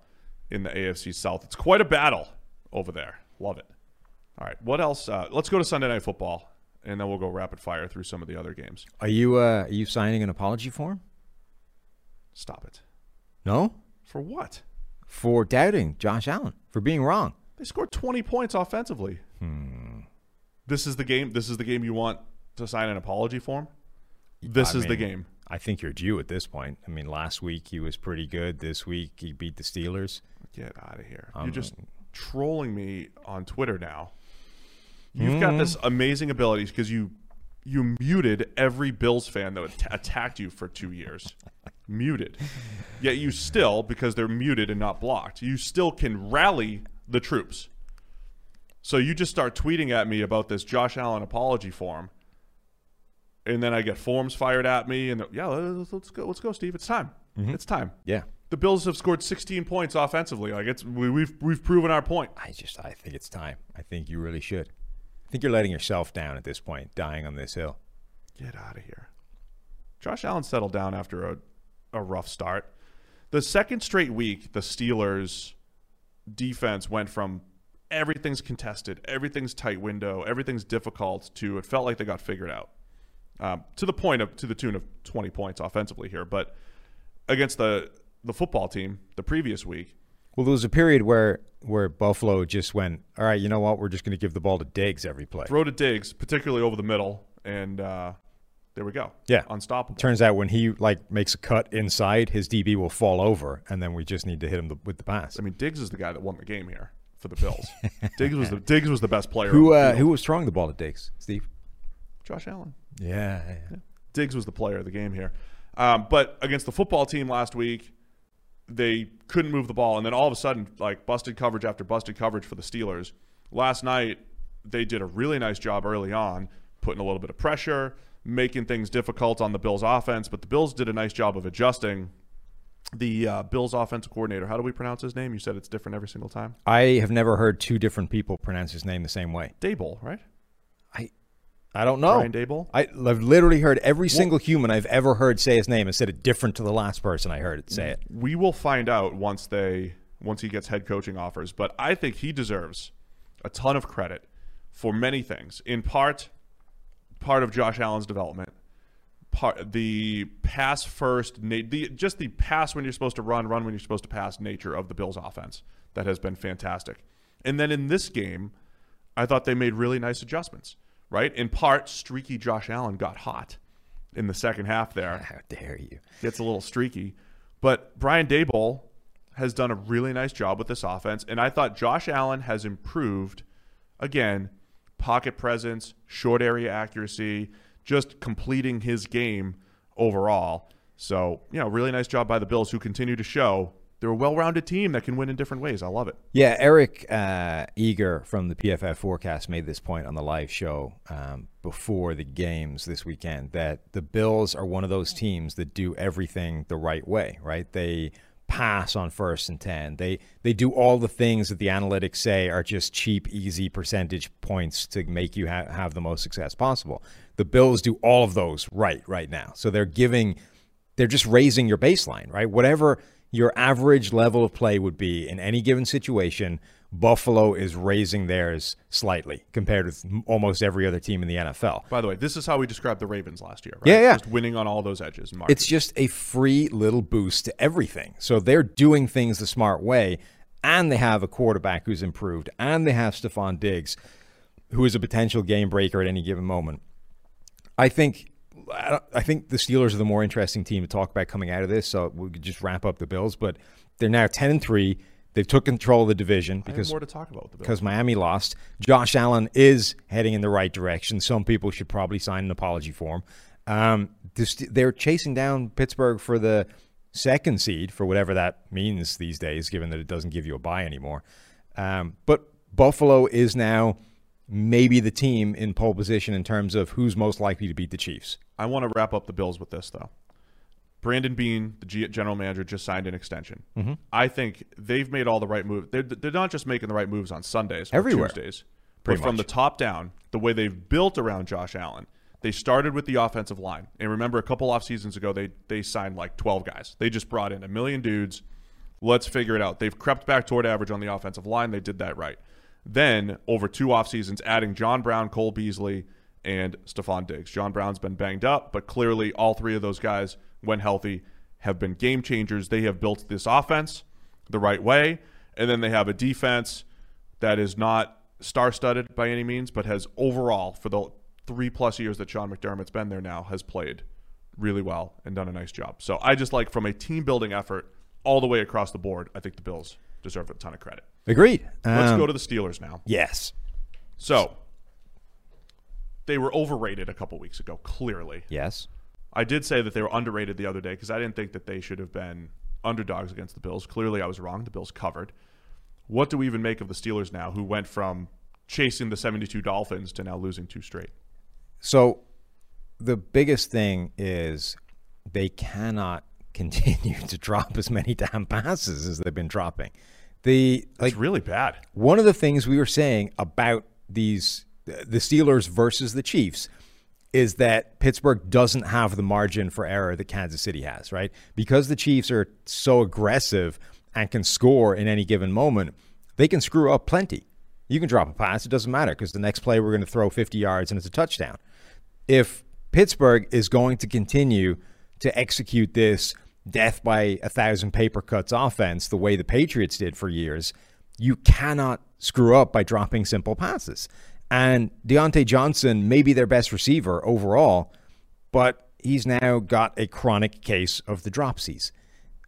in the AFC South. It's quite a battle over there. Love it. All right, what else? Uh, let's go to Sunday Night Football, and then we'll go rapid fire through some of the other games. Are you uh, are you signing an apology form? Stop it. No, For what? for doubting Josh Allen for being wrong. They scored 20 points offensively. Hmm. This is the game. This is the game you want to sign an apology form. This I is the game. I think you're due at this point. I mean, last week he was pretty good. This week he beat the Steelers. Get out of here. Um, You're just trolling me on Twitter now. You've got this amazing ability because you you muted every Bills fan that at- attacked you for two years. muted. Yet you still, because they're muted and not blocked, you still can rally the troops. So you just start tweeting at me about this Josh Allen apology form, and then I get forms fired at me, and yeah, let's, let's go, let's go, Steve. It's time. Mm-hmm. It's time. Yeah. The Bills have scored 16 points offensively. Like it's we, we've we've proven our point. I just I think it's time. I think you really should. I think you're letting yourself down at this point, dying on this hill. Get out of here. Josh Allen settled down after a, a rough start. The second straight week, the Steelers' defense went from everything's contested, everything's tight window, everything's difficult to it felt like they got figured out. Um, to the point of to the tune of 20 points offensively here, but against the the football team the previous week, Well, there was a period where where Buffalo just went, all right, you know what? We're just going to give the ball to Diggs every play. throw to Diggs, particularly over the middle, and uh, there we go. Yeah, unstoppable. Turns out when he like makes a cut inside, his DB will fall over, and then we just need to hit him the, with the pass. I mean, Diggs is the guy that won the game here for the Bills. Diggs was the Diggs was the best player. Who uh, who was throwing the ball to Diggs? Steve. Josh Allen. Yeah, yeah. Diggs was the player of the game here. Um, but against the football team last week, they couldn't move the ball, and then all of a sudden, like busted coverage after busted coverage for the Steelers. Last night, they did a really nice job early on, putting a little bit of pressure, making things difficult on the Bills' offense. But the Bills did a nice job of adjusting. The uh, Bills' offensive coordinator, how do we pronounce his name? You said it's different every single time. I have never heard two different people pronounce his name the same way. Daboll, right? I I don't know. Brian Daboll? I, I've literally heard every single human I've ever heard say his name and said it different to the last person I heard it say it. We will find out once they once he gets head coaching offers, but I think he deserves a ton of credit for many things. In part, part of Josh Allen's development, part the pass first, the just the pass when you're supposed to run, run when you're supposed to pass nature of the Bills' offense that has been fantastic. And then in this game, I thought they made really nice adjustments. Right, in part, streaky Josh Allen got hot in the second half there. How dare you? Gets a little streaky. But Brian Daboll has done a really nice job with this offense. And I thought Josh Allen has improved, again, pocket presence, short area accuracy, just completing his game overall. So, you know, really nice job by the Bills who continue to show they're a well rounded team that can win in different ways. I love it. Yeah, Eric uh, Eager from the PFF Forecast made this point on the live show um, before the games this weekend that the Bills are one of those teams that do everything the right way, right? They pass on first and 10. They they do all the things that the analytics say are just cheap, easy percentage points to make you ha- have the most success possible. The Bills do all of those right right now. So they're giving they're just raising your baseline, right? Whatever your average level of play would be in any given situation, Buffalo is raising theirs slightly compared with almost every other team in the NFL. By the way, this is how we described the Ravens last year, right? Yeah, yeah. Just winning on all those edges. It's just a free little boost to everything. So they're doing things the smart way, and they have a quarterback who's improved, and they have Stefon Diggs, who is a potential game breaker at any given moment. I think I I think the Steelers are the more interesting team to talk about coming out of this. So we could just wrap up the Bills, but they're now ten and three. They've took control of the division because more to talk about with the Bills. because Miami lost. Josh Allen is heading in the right direction. Some people should probably sign an apology form. Um, the they're chasing down Pittsburgh for the second seed, for whatever that means these days, given that it doesn't give you a bye anymore. Um, but Buffalo is now maybe the team in pole position in terms of who's most likely to beat the Chiefs. I want to wrap up the Bills with this, though. Brandon Beane, the G- general manager, just signed an extension. Mhm. I think they've made all the right moves. They're, they're not just making the right moves on Sundays or Everywhere. Tuesdays, but from the top down, the way they've built around Josh Allen. They started with the offensive line. And remember, a couple off seasons ago, they, they signed like 12 guys. They just brought in a million dudes. Let's figure it out. They've crept back toward average on the offensive line. They did that right. Then, over two off seasons, adding John Brown, Cole Beasley, and Stefon Diggs. John Brown's been banged up, but clearly all three of those guys, when healthy, have been game changers. They have built this offense the right way, and then they have a defense that is not star studded by any means, but has overall, for the three plus years that Sean McDermott's been there now, has played really well and done a nice job. So I just like from a team building effort all the way across the board, I think the Bills deserve a ton of credit. Agreed. Let's Um, go to the Steelers now. Yes. So they were overrated a couple weeks ago, clearly. Yes. I did say that they were underrated the other day because I didn't think that they should have been underdogs against the Bills. Clearly, I was wrong. The Bills covered. What do we even make of the Steelers now, who went from chasing the 72 Dolphins to now losing two straight? So the biggest thing is they cannot continue to drop as many damn passes as they've been dropping. The like It's really bad. one of the things we were saying about these the Steelers versus the Chiefs is that Pittsburgh doesn't have the margin for error that Kansas City has, right? Because the Chiefs are so aggressive and can score in any given moment, they can screw up plenty. You can drop a pass, it doesn't matter because the next play we're going to throw 50 yards and it's a touchdown. If Pittsburgh is going to continue to execute this death by a thousand paper cuts offense the way the Patriots did for years, you cannot screw up by dropping simple passes. And Diontae Johnson may be their best receiver overall, but he's now got a chronic case of the dropsies.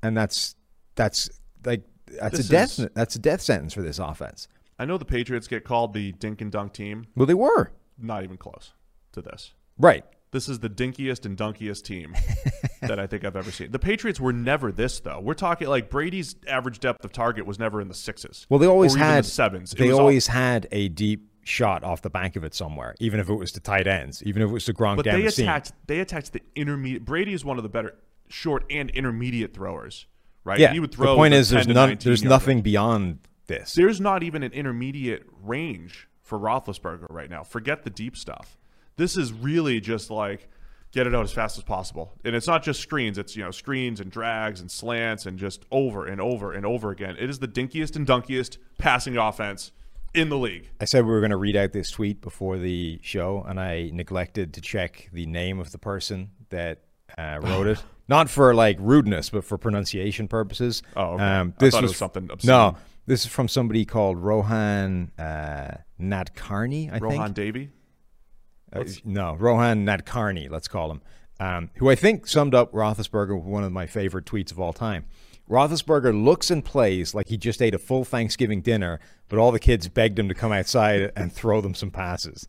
And that's that's like that's This a death is- that's a death sentence for this offense. I know the Patriots get called the dink and dunk team. Well, they were. Not even close to this. Right. This is the dinkiest and dunkiest team that I think I've ever seen. The Patriots were never this though. We're talking like Brady's average depth of target was never in the sixes. Well, they always had the sevens. It They was all- always had a deep shot off the bank of it somewhere, even if it was to tight ends, even if it was to Gronk but they attacked. They attacked the intermediate. Brady is one of the better short and intermediate throwers, right? Yeah. he would throw. the point is, there's none. There's yarder. nothing beyond this. There's not even an intermediate range for Roethlisberger right now. Forget the deep stuff. This is really just like get it out as fast as possible. And it's not just screens. It's you know screens and drags and slants and just over and over and over again. It is the dinkiest and dunkiest passing offense in the league. I said we were going to read out this tweet before the show, and I neglected to check the name of the person that uh, wrote it. Not for like rudeness, but for pronunciation purposes. Oh, okay. Um, I this thought it was was something obscene. No, this is from somebody called Rohan uh, Nadkarni. I Rohan think. Davey. Uh, no, Rohan Nadkarni, let's call him, um, who I think summed up Roethlisberger with one of my favorite tweets of all time. Roethlisberger looks and plays like he just ate a full Thanksgiving dinner, but all the kids begged him to come outside and throw them some passes.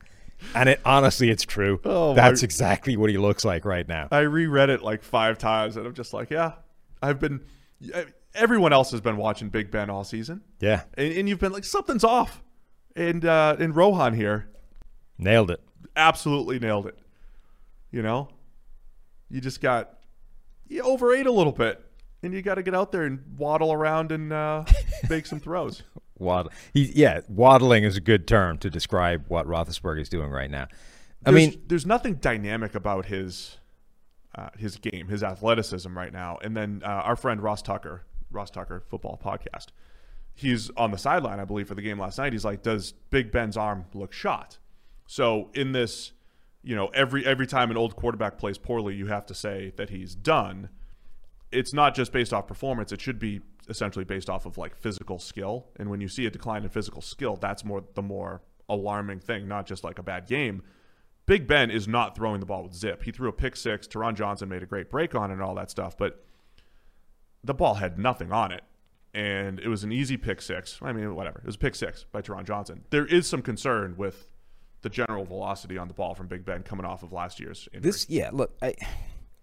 And it honestly, it's true. Oh, That's my- exactly what he looks like right now. I reread it like five times, and I'm just like, yeah, I've been. Everyone else has been watching Big Ben all season. Yeah, and, and you've been like something's off, and uh, and Rohan here nailed it. Absolutely nailed it. You know, you just got you overate a little bit, and you got to get out there and waddle around and uh, make some throws. Waddle. He, yeah, waddling is a good term to describe what Roethlisberger is doing right now. I There's- mean, there's nothing dynamic about his uh, his game, his athleticism right now. And then uh, our friend Ross Tucker, Ross Tucker Football Podcast, he's on the sideline, I believe, for the game last night. He's like, "Does Big Ben's arm look shot?" So in this, you know, every every time an old quarterback plays poorly, you have to say that he's done. It's not just based off performance; it should be essentially based off of like physical skill. And when you see a decline in physical skill, that's more the more alarming thing, not just like a bad game. Big Ben is not throwing the ball with zip. He threw a pick six. Taron Johnson made a great break on it and all that stuff, but the ball had nothing on it. And it was an easy pick six. I mean, whatever. It was a pick six by Taron Johnson. There is some concern with the general velocity on the ball from Big Ben coming off of last year's injury. This, yeah, look, I,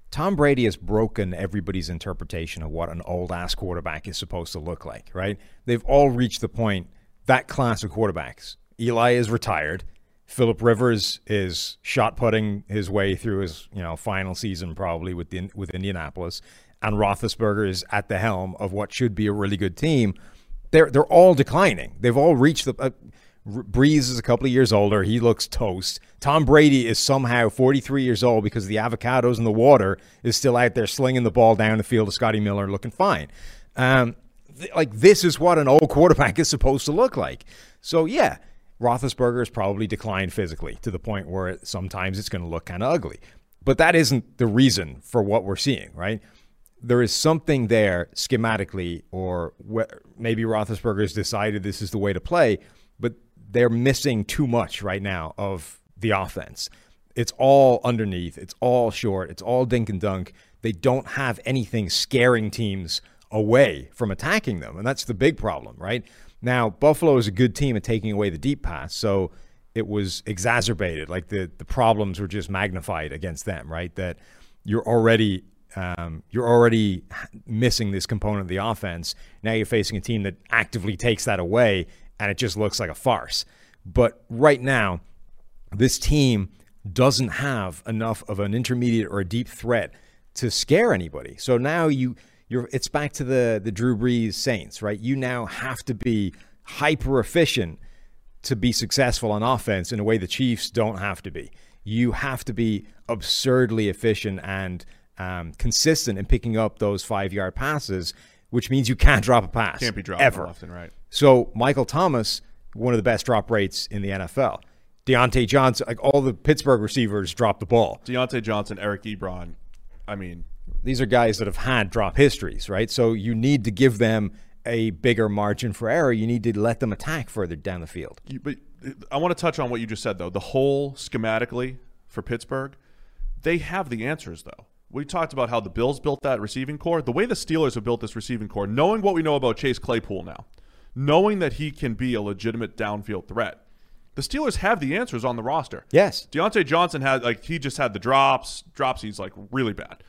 Tom Brady has broken everybody's interpretation of what an old ass quarterback is supposed to look like, right? They've all reached the point that class of quarterbacks. Eli is retired. Philip Rivers is shot putting his way through his you know final season probably with the, with Indianapolis, and Roethlisberger is at the helm of what should be a really good team. They're they're all declining. They've all reached the. Uh, Brees is a couple of years older. He looks toast. Tom Brady is somehow 43 years old because the avocados and the water is still out there slinging the ball down the field to Scotty Miller looking fine. Um, th- like this is what an old quarterback is supposed to look like. So yeah, Roethlisberger has probably declined physically to the point where it, sometimes it's going to look kind of ugly. But that isn't the reason for what we're seeing, right? There is something there schematically, or wh- maybe has decided this is the way to play, they're missing too much right now of the offense. It's all underneath. It's all short. It's all dink and dunk. They don't have anything scaring teams away from attacking them. And that's the big problem, right? Now, Buffalo is a good team at taking away the deep pass. So it was exacerbated. Like the, the problems were just magnified against them, right? That you're already um, you're already missing this component of the offense. Now you're facing a team that actively takes that away, and it just looks like a farce. But right now, this team doesn't have enough of an intermediate or a deep threat to scare anybody. So now you you're it's back to the the Drew Brees Saints, right? You now have to be hyper efficient to be successful on offense in a way the Chiefs don't have to be. You have to be absurdly efficient and um, consistent in picking up those five yard passes, which means you can't drop a pass. Can't be dropped ever. often, right? So Michael Thomas, one of the best drop rates in the NFL. Diontae Johnson, like all the Pittsburgh receivers, drop the ball. Diontae Johnson, Eric Ebron. I mean, These are guys that have had drop histories, right? So you need to give them a bigger margin for error. You need to let them attack further down the field. you, but I want to touch on what you just said though. The whole schematically for Pittsburgh, they have the answers though. We talked about how the Bills built that receiving corps. The way the Steelers have built this receiving corps, knowing what we know about Chase Claypool now, knowing that he can be a legitimate downfield threat, the Steelers have the answers on the roster. Yes. Diontae Johnson had like he just had the drops. Drops he's like really bad.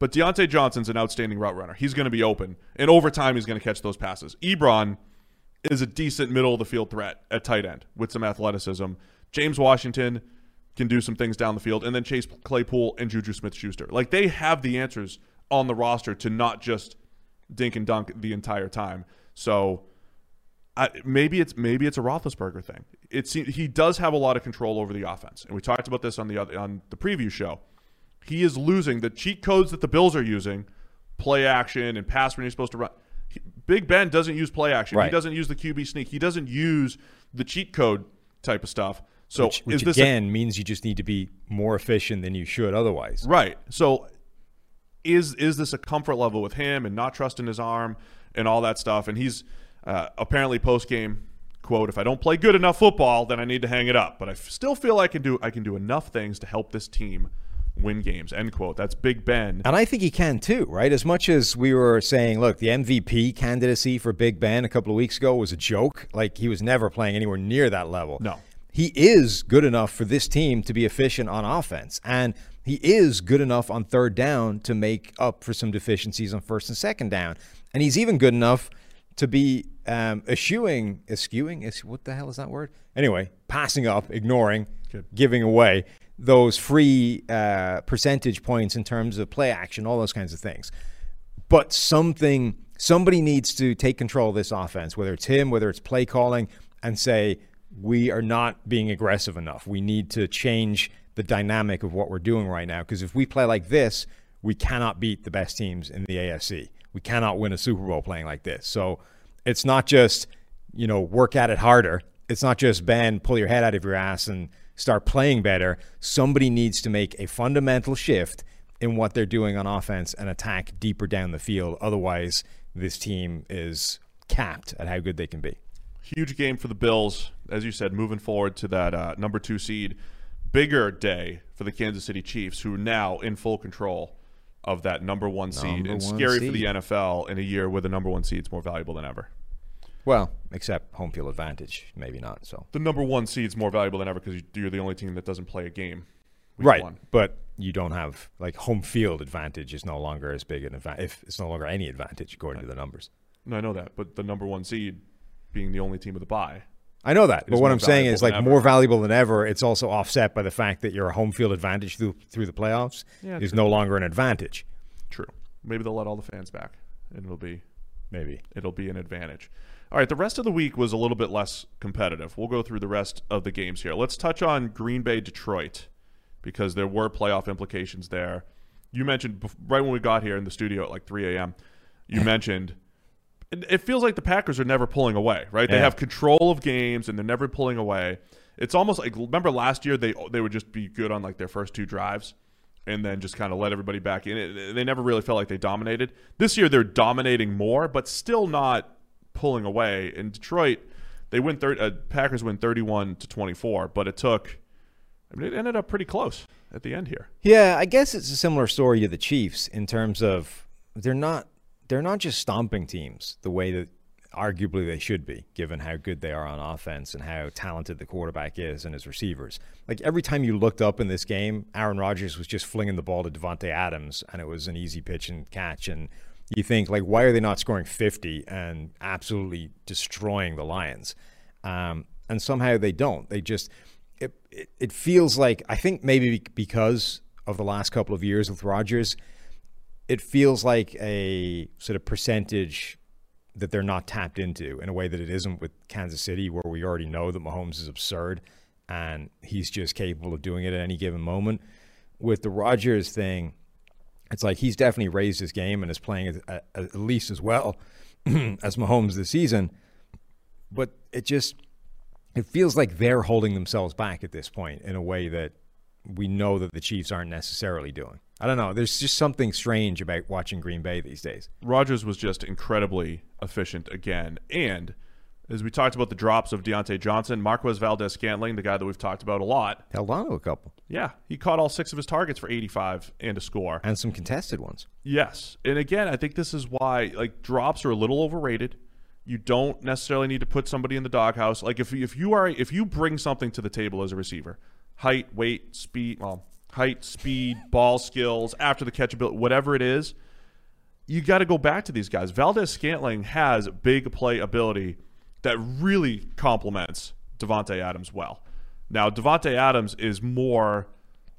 But Diontae Johnson's an outstanding route runner. He's going to be open, and over time he's going to catch those passes. Ebron is a decent middle of the field threat at tight end with some athleticism. James Washington can do some things down the field, and then Chase Claypool and Juju Smith-Schuster. Like they have the answers on the roster to not just dink and dunk the entire time. So I, maybe it's maybe it's a Roethlisberger thing. It seems he does have a lot of control over the offense, and we talked about this on the other, on the preview show. He is losing the cheat codes that the Bills are using, play action and pass when you're supposed to run. He- Big Ben doesn't use play action. He doesn't use the QB sneak. He doesn't use the cheat code type of stuff. So which, which is this a- again means you just need to be more efficient than you should otherwise. Right. So is is this a comfort level with him and not trusting his arm and all that stuff? And he's uh, apparently post game quote: "If I don't play good enough football, then I need to hang it up. But I still feel I can do I can do enough things to help this team win games." End quote. That's Big Ben. And I think he can too, right? As much as we were saying, look, the MVP candidacy for Big Ben a couple of weeks ago was a joke. Like he was never playing anywhere near that level. No. He is good enough for this team to be efficient on offense. And he is good enough on third down to make up for some deficiencies on first and second down. And he's even good enough to be um, eschewing, eschewing, is what the hell is that word? Anyway, passing up, ignoring, giving away those free uh, percentage points in terms of play action, all those kinds of things. But something, somebody needs to take control of this offense, whether it's him, whether it's play calling, and say, we are not being aggressive enough. We need to change the dynamic of what we're doing right now. Because if we play like this, we cannot beat the best teams in the AFC. We cannot win a Super Bowl playing like this. So it's not just, you know, work at it harder. It's not just, Ben, pull your head out of your ass and start playing better. Somebody needs to make a fundamental shift in what they're doing on offense and attack deeper down the field. Otherwise, this team is capped at how good they can be. Huge game for the Bills, as you said, moving forward to that uh, number two seed. Bigger day for the Kansas City Chiefs, who are now in full control of that number one seed, Number and one scary for the. NFL in a year where the number one seed's more valuable than ever. Well, except home field advantage, maybe not. So The number one seed's more valuable than ever because you're the only team that doesn't play a game. right, one. but you don't have like home field advantage is no longer as big an advantage. If it's no longer any advantage according to the numbers. No, I know that, but the number one seed being the only team with a bye. I know that, but what I'm saying is like more valuable than ever. It's also offset by the fact that your home field advantage through through the playoffs Yeah, is true. no longer an advantage. True. Maybe they'll let all the fans back, and it'll be Maybe. it'll be an advantage. All right, the rest of the week was a little bit less competitive. We'll go through the rest of the games here. Let's touch on Green Bay Detroit because there were playoff implications there. You mentioned right when we got here in the studio at like 3 a.m. You mentioned it feels like the Packers are never pulling away, right? They have control of games and they're never pulling away. It's almost like remember last year they they would just be good on like their first two drives and then just kind of let everybody back in. It, they never really felt like they dominated. This year they're dominating more, but still not pulling away. In Detroit, they win thir- uh, Packers win 31 to 24, but it took I mean it ended up pretty close at the end here. Yeah, I guess it's a similar story to the Chiefs in terms of they're not they're not just stomping teams the way that arguably they should be, given how good they are on offense and how talented the quarterback is and his receivers. Like every time you looked up in this game, Aaron Rodgers was just flinging the ball to Davante Adams, and it was an easy pitch and catch. And you think like, why are they not scoring 50 and absolutely destroying the Lions? Um, and somehow they don't. They just it, it it feels like I think maybe because of the last couple of years with Rodgers, it feels like a sort of percentage that they're not tapped into in a way that it isn't with Kansas City, where we already know that Mahomes is absurd and he's just capable of doing it at any given moment. With the Rodgers thing, it's like he's definitely raised his game and is playing at, at least as well as Mahomes this season. But it just it feels like they're holding themselves back at this point in a way that we know that the Chiefs aren't necessarily doing. I don't know. There's just something strange about watching Green Bay these days. Rodgers was just incredibly efficient again. And as we talked about the drops of Diontae Johnson, Marquez Valdes Scantling, the guy that we've talked about a lot, held on to a couple. Yeah, he caught all six of his targets for 85 and a score, and some contested ones. Yes, and again, I think this is why like drops are a little overrated. You don't necessarily need to put somebody in the doghouse. Like if if you are if you bring something to the table as a receiver, height, weight, speed, well, height, speed, ball skills, after the catch ability, whatever it is, you got to go back to these guys. Valdes Scantling has big play ability that really complements Davante Adams well. Now, Davante Adams is more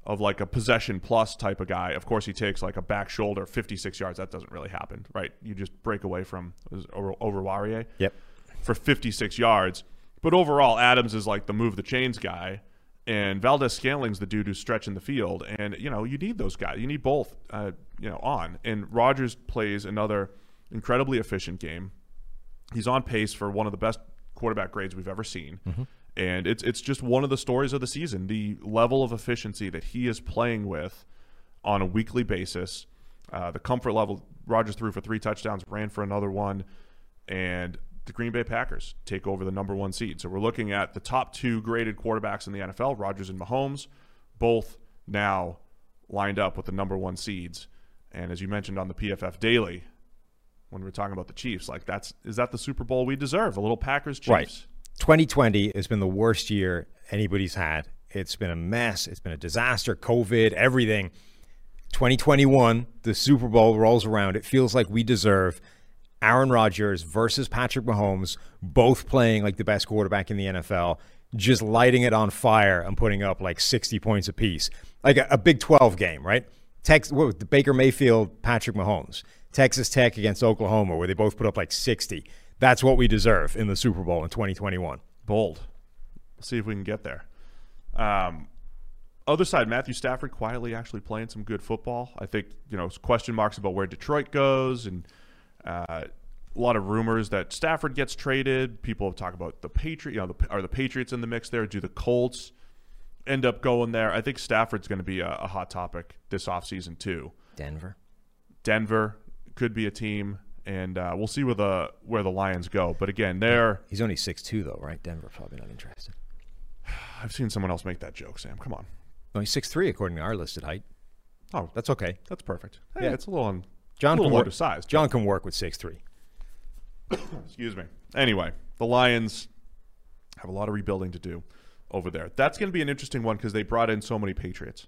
of like a possession plus type of guy. Of course, he takes like a back shoulder, 56 yards. That doesn't really happen, right? You just break away from over, over Warrior. Yep. For 56 yards. But overall, Adams is like the move the chains guy, and Valdes Scantling's the dude who's stretching the field. And you know, you need those guys. You need both, uh, you know, on. And Rodgers plays another incredibly efficient game. He's on pace for one of the best quarterback grades we've ever seen. Mm-hmm. And it's it's just one of the stories of the season. The level of efficiency that he is playing with on a weekly basis, uh, the comfort level. Rodgers threw for three touchdowns, ran for another one, and the Green Bay Packers take over the number one seed. So we're looking at the top two graded quarterbacks in the NFL, Rodgers and Mahomes, both now lined up with the number one seeds. And as you mentioned on the PFF Daily, when we're talking about the Chiefs, like that's is that the Super Bowl we deserve? A little Packers Chiefs. Right. 2020 has been the worst year anybody's had. It's been a mess. It's been a disaster. COVID, everything. 2021, the Super Bowl rolls around. It feels like we deserve Aaron Rodgers versus Patrick Mahomes, both playing like the best quarterback in the NFL, just lighting it on fire and putting up like 60 points apiece. Like a, a Big 12 game, right? Tex, what, the Baker Mayfield, Patrick Mahomes. Texas Tech against Oklahoma, where they both put up like 60. That's what we deserve in the Super Bowl in 2021. Bold. See if we can get there. Um, other side, Matthew Stafford quietly actually playing some good football. I think you know question marks about where Detroit goes, and uh, a lot of rumors that Stafford gets traded. People talk about the Patriot. You know, the, are the Patriots in the mix there? Do the Colts end up going there? I think Stafford's going to be a, a hot topic this offseason too. Denver. Denver could be a team and uh, we'll see where the where the Lions go. But again, they're he's only six two though, right? Denver probably not interested. I've seen someone else make that joke, Sam. Come on. No, he's six three according to our listed height. Oh, that's okay. That's perfect. Hey, yeah, it's a little on. John can work size. John can work with six three. Excuse me. Anyway, the Lions have a lot of rebuilding to do over there. That's going to be an interesting one because they brought in so many Patriots.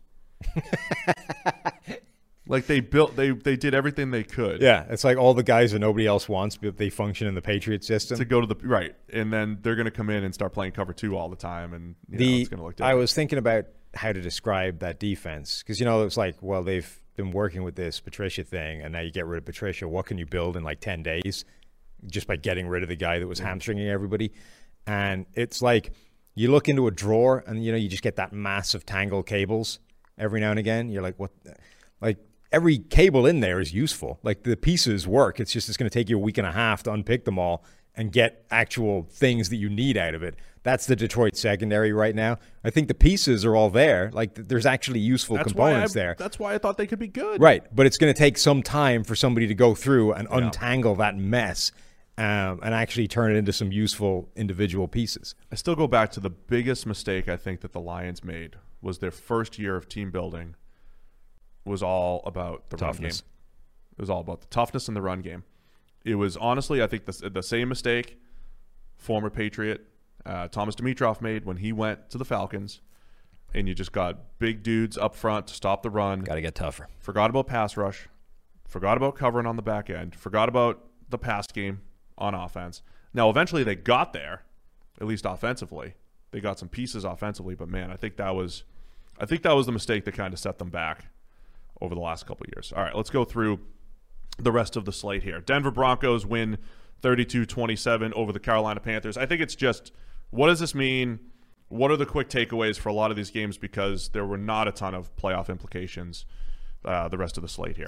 like they built, they they did everything they could. Yeah, it's like all the guys that nobody else wants, but they function in the Patriot system to go to the right, and then they're going to come in and start playing cover two all the time, and the, know, it's going to look. Different. I was thinking about how to describe that defense because you know it's like, well, they've been working with this Patricia thing, and now you get rid of Patricia. What can you build in like ten days? Just by getting rid of the guy that was Mm-hmm. hamstringing everybody, and it's like you look into a drawer, and you know you just get that mass of tangled cables every now and again. You're like, what? Like every cable in there is useful. Like the pieces work. It's just it's going to take you a week and a half to unpick them all and get actual things that you need out of it. That's the Detroit secondary right now. I think the pieces are all there. Like there's actually useful that's components I, there. That's why I thought they could be good. Right, but it's going to take some time for somebody to go through and yeah. untangle that mess. Um, and actually turn it into some useful individual pieces. I still go back to the biggest mistake I think that the Lions made was their first year of team building was all about the toughness. run game. It was all about the toughness in the run game. It was honestly, I think the the same mistake former Patriot uh, Thomas Dimitroff made when he went to the Falcons, and you just got big dudes up front to stop the run. Got to get tougher. Forgot about pass rush. Forgot about covering on the back end. Forgot about the pass game on offense. Now, eventually, they got there, at least offensively. They got some pieces offensively, but man, I think that was, I think that was the mistake that kind of set them back over the last couple of years. All right, let's go through the rest of the slate here. Denver Broncos win 32-27 over the Carolina Panthers. I think it's just what does this mean? What are the quick takeaways for a lot of these games because there were not a ton of playoff implications uh, the rest of the slate here.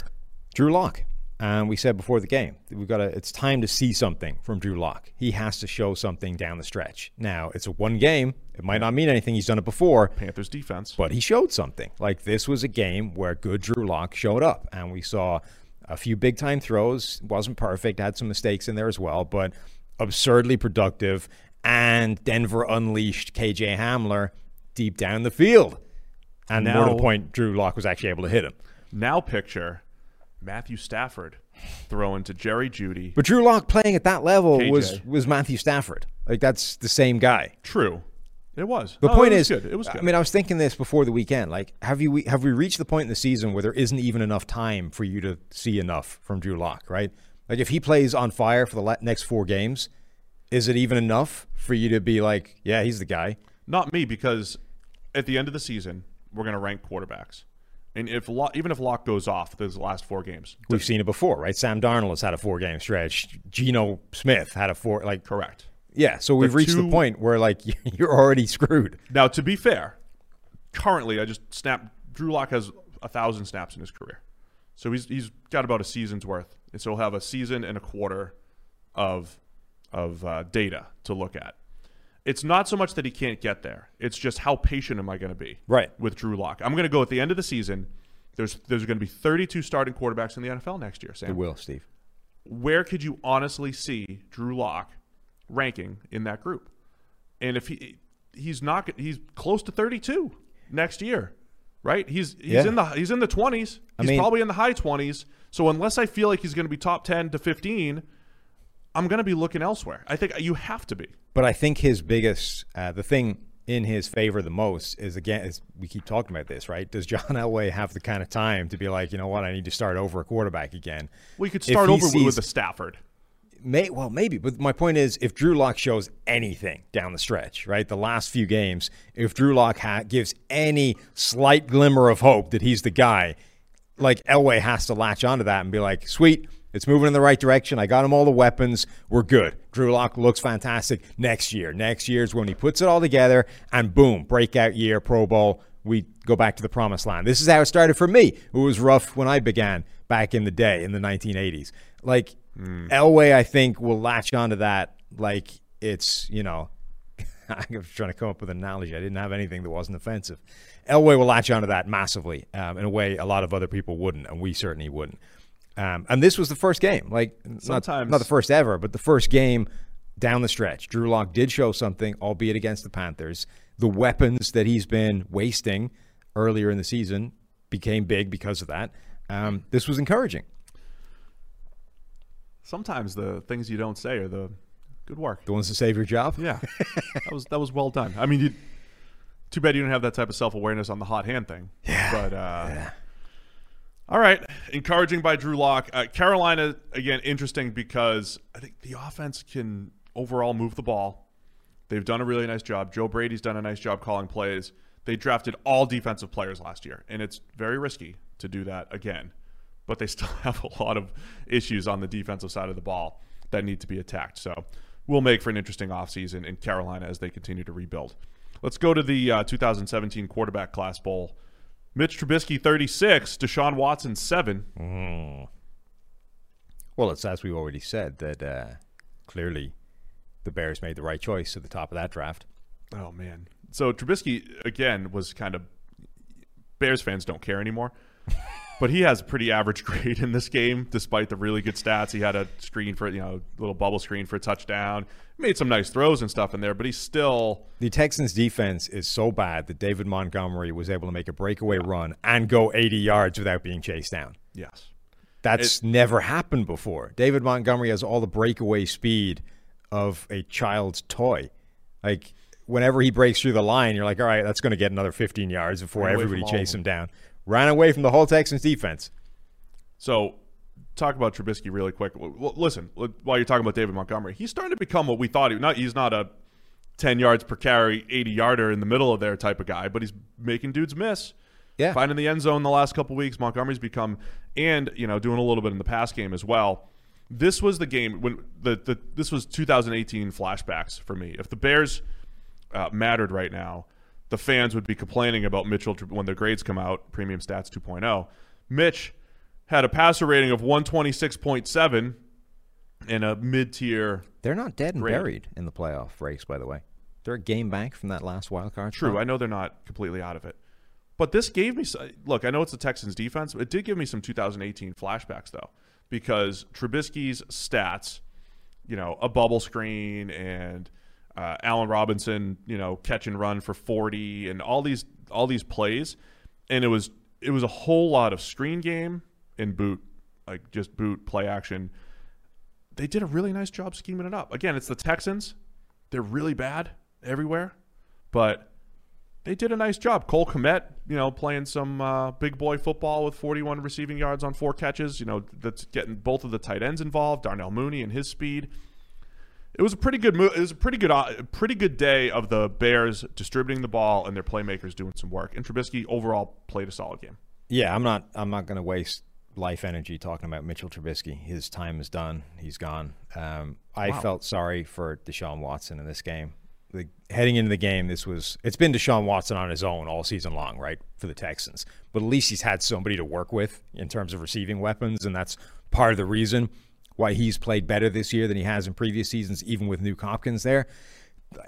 Drew Lock. And we said before the game, we've got to. It's time to see something from Drew Lock. He has to show something down the stretch. Now it's a one game. It might not mean anything. He's done it before. Panthers defense, but he showed something. Like this was a game where good Drew Lock showed up, and we saw a few big time throws. wasn't perfect. Had some mistakes in there as well, but absurdly productive. And Denver unleashed KJ Hamler deep down the field. And now, more to the point, Drew Lock was actually able to hit him. Now picture Matthew Stafford throwing to Jerry Jeudy. But Drew Lock playing at that level KJ. was was Matthew Stafford. Like that's the same guy. True. It was. The no, point is, good. it was good. I mean, I was thinking this before the weekend. Like, have you have we reached the point in the season where there isn't even enough time for you to see enough from Drew Lock? Right? Like, if he plays on fire for the next four games, is it even enough for you to be like, yeah, he's the guy? Not me, because at the end of the season, we're going to rank quarterbacks. And if Lock, even if Lock goes off those last four games, we've seen it before, right? Sam Darnold has had a four game stretch. Geno Smith had a four like correct. Yeah, so we've the reached two, the point where like you're already screwed. Now, to be fair, currently I just snapped. Drew Lock has a thousand snaps in his career, so he's he's got about a season's worth, and so he'll have a season and a quarter of of uh, data to look at. It's not so much that he can't get there; it's just how patient am I going to be? Right with Drew Lock, I'm going to go at the end of the season. There's there's going to be 32 starting quarterbacks in the NFL next year. Sam, there will, Steve. Where could you honestly see Drew Lock ranking in that group. And if he he's not he's close to 32 next year, right? He's he's yeah. in the he's in the 20s. He's I mean, probably in the high 20s. So unless I feel like he's going to be top 10 to 15, I'm going to be looking elsewhere. I think you have to be. But I think his biggest uh, the thing in his favor the most is again is we keep talking about this, right? Does John Elway have the kind of time to be like, you know what, I need to start over a quarterback again? Well, could start over sees, with a Stafford. May well maybe, but my point is, if Drew Lock shows anything down the stretch, right, the last few games, if Drew Lock ha- gives any slight glimmer of hope that he's the guy, like Elway has to latch onto that and be like, sweet, it's moving in the right direction. I got him all the weapons. We're good. Drew Lock looks fantastic next year. Next year is when he puts it all together, and boom, breakout year, Pro Bowl. We go back to the promised land. This is how it started for me. It was rough when I began back in the day in the 1980s. Like Mm. Elway, I think, will latch onto that like it's, you know, I was trying to come up with an analogy. I didn't have anything that wasn't offensive. Elway will latch onto that massively um, in a way a lot of other people wouldn't, and we certainly wouldn't. Um, and this was the first game, like Sometimes. Not, not the first ever, but the first game down the stretch. Drew Lock did show something, albeit against the Panthers. The weapons that he's been wasting earlier in the season became big because of that. Um, this was encouraging sometimes the things you don't say are the good work. The ones to save your job. Yeah, that was that was well done. I mean, you, too bad you don't have that type of self awareness on the hot hand thing. Yeah, but uh, yeah. All right, encouraging by Drew Lock. Uh, Carolina again, interesting because I think the offense can overall move the ball. They've done a really nice job. Joe Brady's done a nice job calling plays. They drafted all defensive players last year, and it's very risky to do that again but they still have a lot of issues on the defensive side of the ball that need to be attacked. So will make for an interesting offseason in Carolina as they continue to rebuild. Let's go to the uh, 2017 quarterback class bowl. Mitch Trubisky 36, Deshaun Watson 7. Mm. Well, it's as we've already said that uh, clearly the Bears made the right choice at the top of that draft. Oh man. So Trubisky again was kind of Bears fans don't care anymore. But he has a pretty average grade in this game, despite the really good stats. He had a screen for, you know, little bubble screen for a touchdown. Made some nice throws and stuff in there, but he's still. The Texans' defense is so bad that David Montgomery was able to make a breakaway run and go 80 yards without being chased down. Yes. That's never happened before. David Montgomery has all the breakaway speed of a child's toy. Like whenever he breaks through the line, you're like, all right, that's going to get another 15 yards before everybody from all of chases him down. Ran away from the whole Texans defense. So, talk about Trubisky really quick. Well, listen, while you're talking about David Montgomery, he's starting to become what we thought he. Not he's not a 10 yards per carry, 80 yarder in the middle of there type of guy, but he's making dudes miss. Yeah. Finding the end zone the last couple weeks, Montgomery's become, and you know, doing a little bit in the pass game as well. This was the game when the, the this was 2018 flashbacks for me. If the Bears uh, mattered right now, the fans would be complaining about Mitchell when the grades come out, Premium Stats 2.0. Mitch had a passer rating of 126.7 and a mid-tier. They're not dead and Great. buried in the playoff race, by the way. They're a game back from that last wild card. True, spot. I know they're not completely out of it. But this gave me look, I know it's the Texans defense, but it did give me some 2018 flashbacks though because Trubisky's stats, you know, a bubble screen and uh, Allen Robinson, you know, catch and run for 40 and all these all these plays and it was it was a whole lot of screen game and boot like just boot play action. They did a really nice job scheming it up. Again, it's the Texans. They're really bad everywhere, but they did a nice job. Cole Kmet, you know, playing some uh, big boy football with 41 receiving yards on four catches. You know, that's getting both of the tight ends involved. Darnell Mooney and his speed. It was a pretty good move. It was a pretty good, uh, pretty good day of the Bears distributing the ball and their playmakers doing some work. And Trubisky overall played a solid game. Yeah, I'm not. I'm not going to waste life energy talking about Mitchell Trubisky. His time is done. He's gone. Um, I Wow. felt sorry for Deshaun Watson in this game. The, heading into the game, this was it's been Deshaun Watson on his own all season long, right, for the Texans. But at least he's had somebody to work with in terms of receiving weapons, and that's part of the reason why he's played better this year than he has in previous seasons, even with Nuk Hopkins there.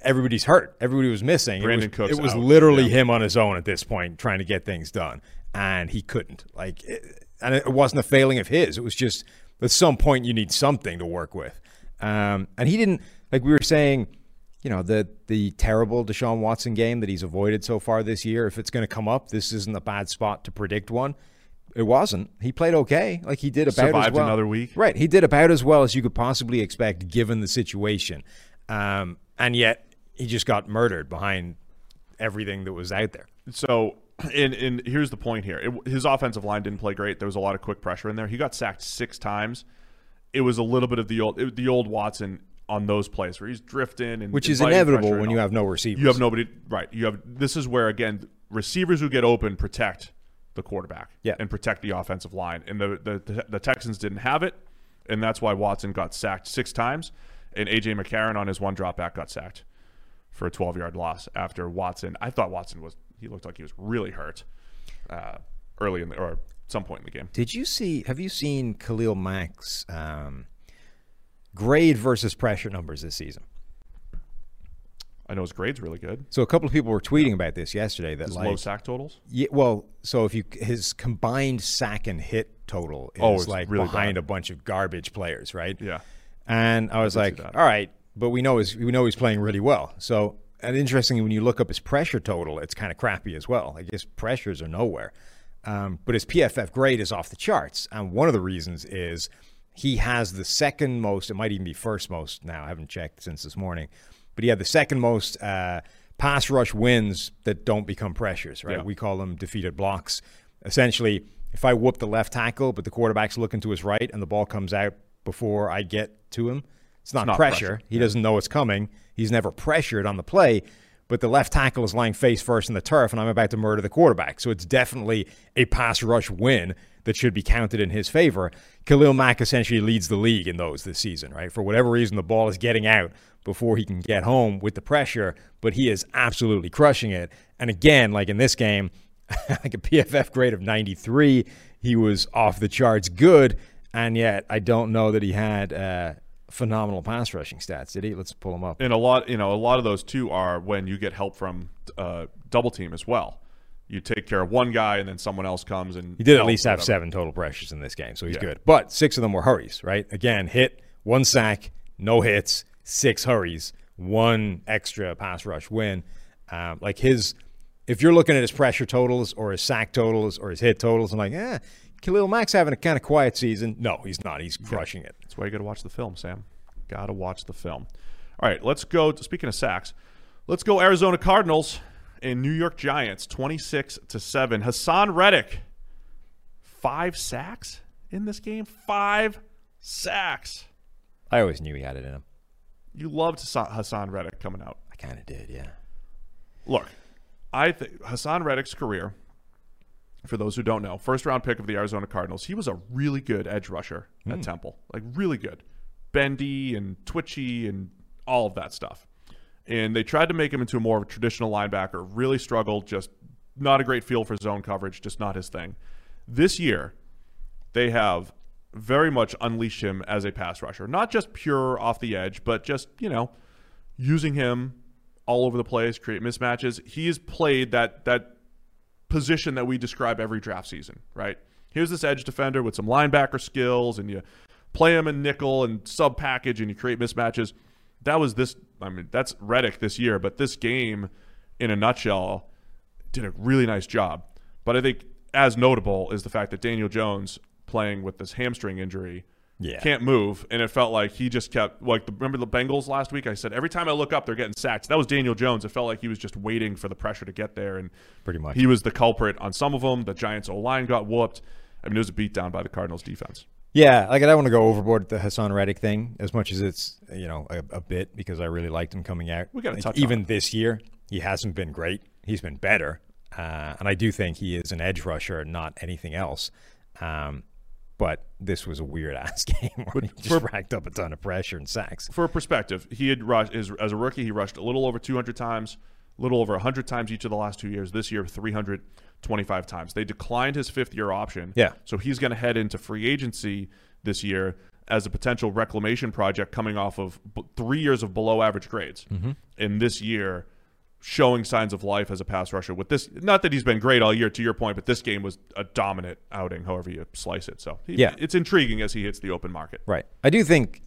Everybody's hurt. Everybody was missing. Brandon it was, Cooks it was out. literally Yeah. him on his own at this point trying to get things done, and he couldn't. Like, it, and it wasn't a failing of his. It was just at some point you need something to work with, um, and he didn't. Like we were saying, you know, the the terrible Deshaun Watson game that he's avoided so far this year. If it's going to come up, this isn't a bad spot to predict one. It wasn't. He played okay. Like he did about as well. another week. Right. He did about as well as you could possibly expect given the situation. Um, and yet he just got murdered behind everything that was out there. So, and, and here's the point here. It, his offensive line didn't play great. There was a lot of quick pressure in there. He got sacked six times. It was a little bit of the old it, the old Watson on those plays where he's drifting and Which is inevitable when you have no receivers. You have nobody right. You have this is where again receivers who get open protect the quarterback Yeah. and protect the offensive line. And the, the the Texans didn't have it, and that's why Watson got sacked six times, and AJ McCarron on his one drop back got sacked for a 12 yard loss after Watson. I thought Watson was he looked like he was really hurt uh, early in the or some point in the game. Did you see? Have you seen Khalil Mack's um, grade versus pressure numbers this season? I know his grade's really good. So a couple of people were tweeting about this yesterday. That His like, low sack totals. Yeah, well, so if you his combined sack and hit total is Oh, like really behind bad. a bunch of garbage players, right? Yeah. And I was see like, all right, but we know he's we know he's playing really well. So and interestingly, when you look up his pressure total, it's kind of crappy as well. Like his pressures are nowhere, um, but his PFF grade is off the charts. And one of the reasons is he has the second most. It might even be first most now. I haven't checked since this morning, but he had the second most uh, pass rush wins that don't become pressures. Right? Yeah. We call them defeated blocks. Essentially, if I whoop the left tackle, but the quarterback's looking to his right and the ball comes out before I get to him, it's not, not pressure. pressure. He doesn't know it's coming. He's never pressured on the play, but the left tackle is lying face first in the turf, and I'm about to murder the quarterback. So it's definitely a pass rush win that should be counted in his favor. Khalil Mack essentially leads the league in those this season, right? For whatever reason, the ball is getting out before he can get home with the pressure, but he is absolutely crushing it. And again, like in this game, like a PFF grade of 93, he was off the charts good, and yet I don't know that he had uh, phenomenal pass rushing stats. Did he? Let's pull him up. And a lot, you know, a lot of those too are when you get help from uh, double team as well. You take care of one guy, and then someone else comes and He did at least have whatever. seven total pressures in this game, so he's Yeah. good. But six of them were hurries, right? Again, hit, one sack, no hits, six hurries, one extra pass rush win. Um, like his, if you're looking at his pressure totals or his sack totals or his hit totals, I'm like, eh, Khalil Mack's having a kind of quiet season. No, he's not. He's crushing it. That's why you got to watch the film, Sam. Got to watch the film. All right, let's go. Speaking of sacks, let's go Arizona Cardinals and New York Giants, twenty-six to seven. Haason Reddick, five sacks in this game. Five sacks. I always knew he had it in him. You loved Haason, Reddick coming out. I kind of did, yeah. Look, I think Haason Reddick's career, for those who don't know, first round pick of the Arizona Cardinals, he was a really good edge rusher at Mm. Temple. Like, really good. Bendy and twitchy and all of that stuff. And they tried to make him into a more of a traditional linebacker, really struggled, just not a great feel for zone coverage, just not his thing. This year, they have very much unleashed him as a pass rusher. Not just pure off the edge, but just, you know, using him all over the place, create mismatches. He's played that that position that we describe every draft season, right? Here's this edge defender with some linebacker skills, and you play him in nickel and sub package, and you create mismatches. That was this. I mean, that's Reddick this year, but this game, in a nutshell, did a really nice job. But I think as notable is the fact that Daniel Jones playing with this hamstring injury Yeah. can't move, and it felt like he just kept like the, remember the Bengals last week. I said every time I look up, they're getting sacked. That was Daniel Jones. It felt like he was just waiting for the pressure to get there, and Pretty much. he was the culprit on some of them. The Giants' O line got whooped. I mean, it was a beatdown by the Cardinals' defense. Yeah, like I don't want to go overboard the Haason Reddick thing as much as it's you know a, a bit because I really liked him coming out. We gotta Like, touch on even this year. He hasn't been great. He's been better, uh, and I do think he is an edge rusher, not anything else. Um, but this was a weird ass game where he just for- racked up a ton of pressure and sacks. For perspective, he had rushed his, as a rookie. He rushed a little over 200 times, a little over 100 times each of the last two years. This year, 325 times. They declined his fifth year option. Yeah. So he's going to head into free agency this year as a potential reclamation project coming off of b- three years of below average grades. Mhm. And this year, showing signs of life as a pass rusher. With this, not that he's been great all year, to your point, but this game was a dominant outing, however you slice it. So he, Yeah. it's intriguing as he hits the open market. Right. I do think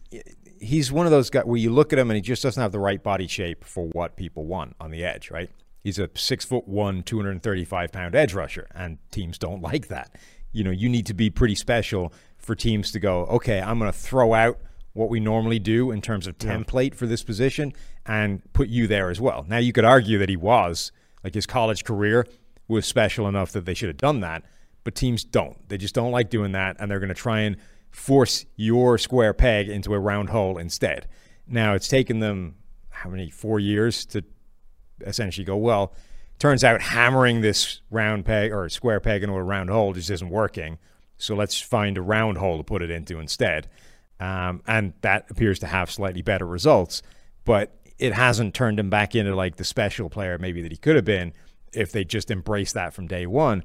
he's one of those guys where you look at him and he just doesn't have the right body shape for what people want on the edge, right? He's a six foot one, 235 pound edge rusher, and teams don't like that. You know, you need to be pretty special for teams to go, okay, I'm going to throw out what we normally do in terms of Yeah. template for this position and put you there as well. Now, you could argue that he was, like his college career was special enough that they should have done that, but teams don't. They just don't like doing that, and they're going to try and force your square peg into a round hole instead. Now, it's taken them, how many, four years to essentially go, well, turns out hammering this round peg or square peg into a round hole just isn't working. So let's find a round hole to put it into instead. Um, and that appears to have slightly better results, but it hasn't turned him back into like the special player maybe that he could have been if they just embraced that from day one.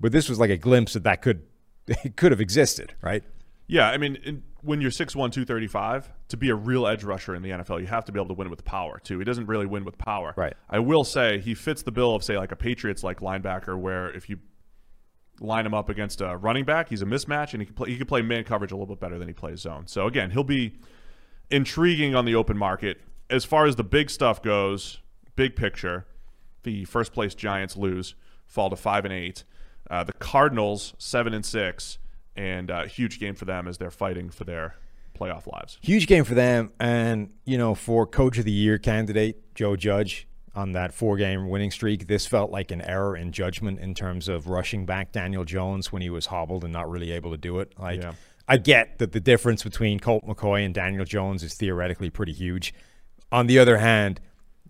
But this was like a glimpse that that could it could have existed, right? Yeah, I mean, in, when you're 6'1", 235, to be a real edge rusher in the NFL, you have to be able to win with power, too. He doesn't really win with power. Right. I will say he fits the bill of, say, like a Patriots-like linebacker where if you line him up against a running back, he's a mismatch, and he can play, he can play man coverage a little bit better than he plays zone. So, again, he'll be intriguing on the open market. As far as the big stuff goes, big picture, the first place Giants lose, fall to 5 and 8. Uh, the Cardinals, 7 and 6 and uh, huge game for them as they're fighting for their playoff lives. Huge game for them, and you know, for Coach of the Year candidate Joe Judge on that four-game winning streak, this felt like an error in judgment in terms of rushing back Daniel Jones when he was hobbled and not really able to do it. Like, Yeah. I get that the difference between Colt McCoy and Daniel Jones is theoretically pretty huge. On the other hand,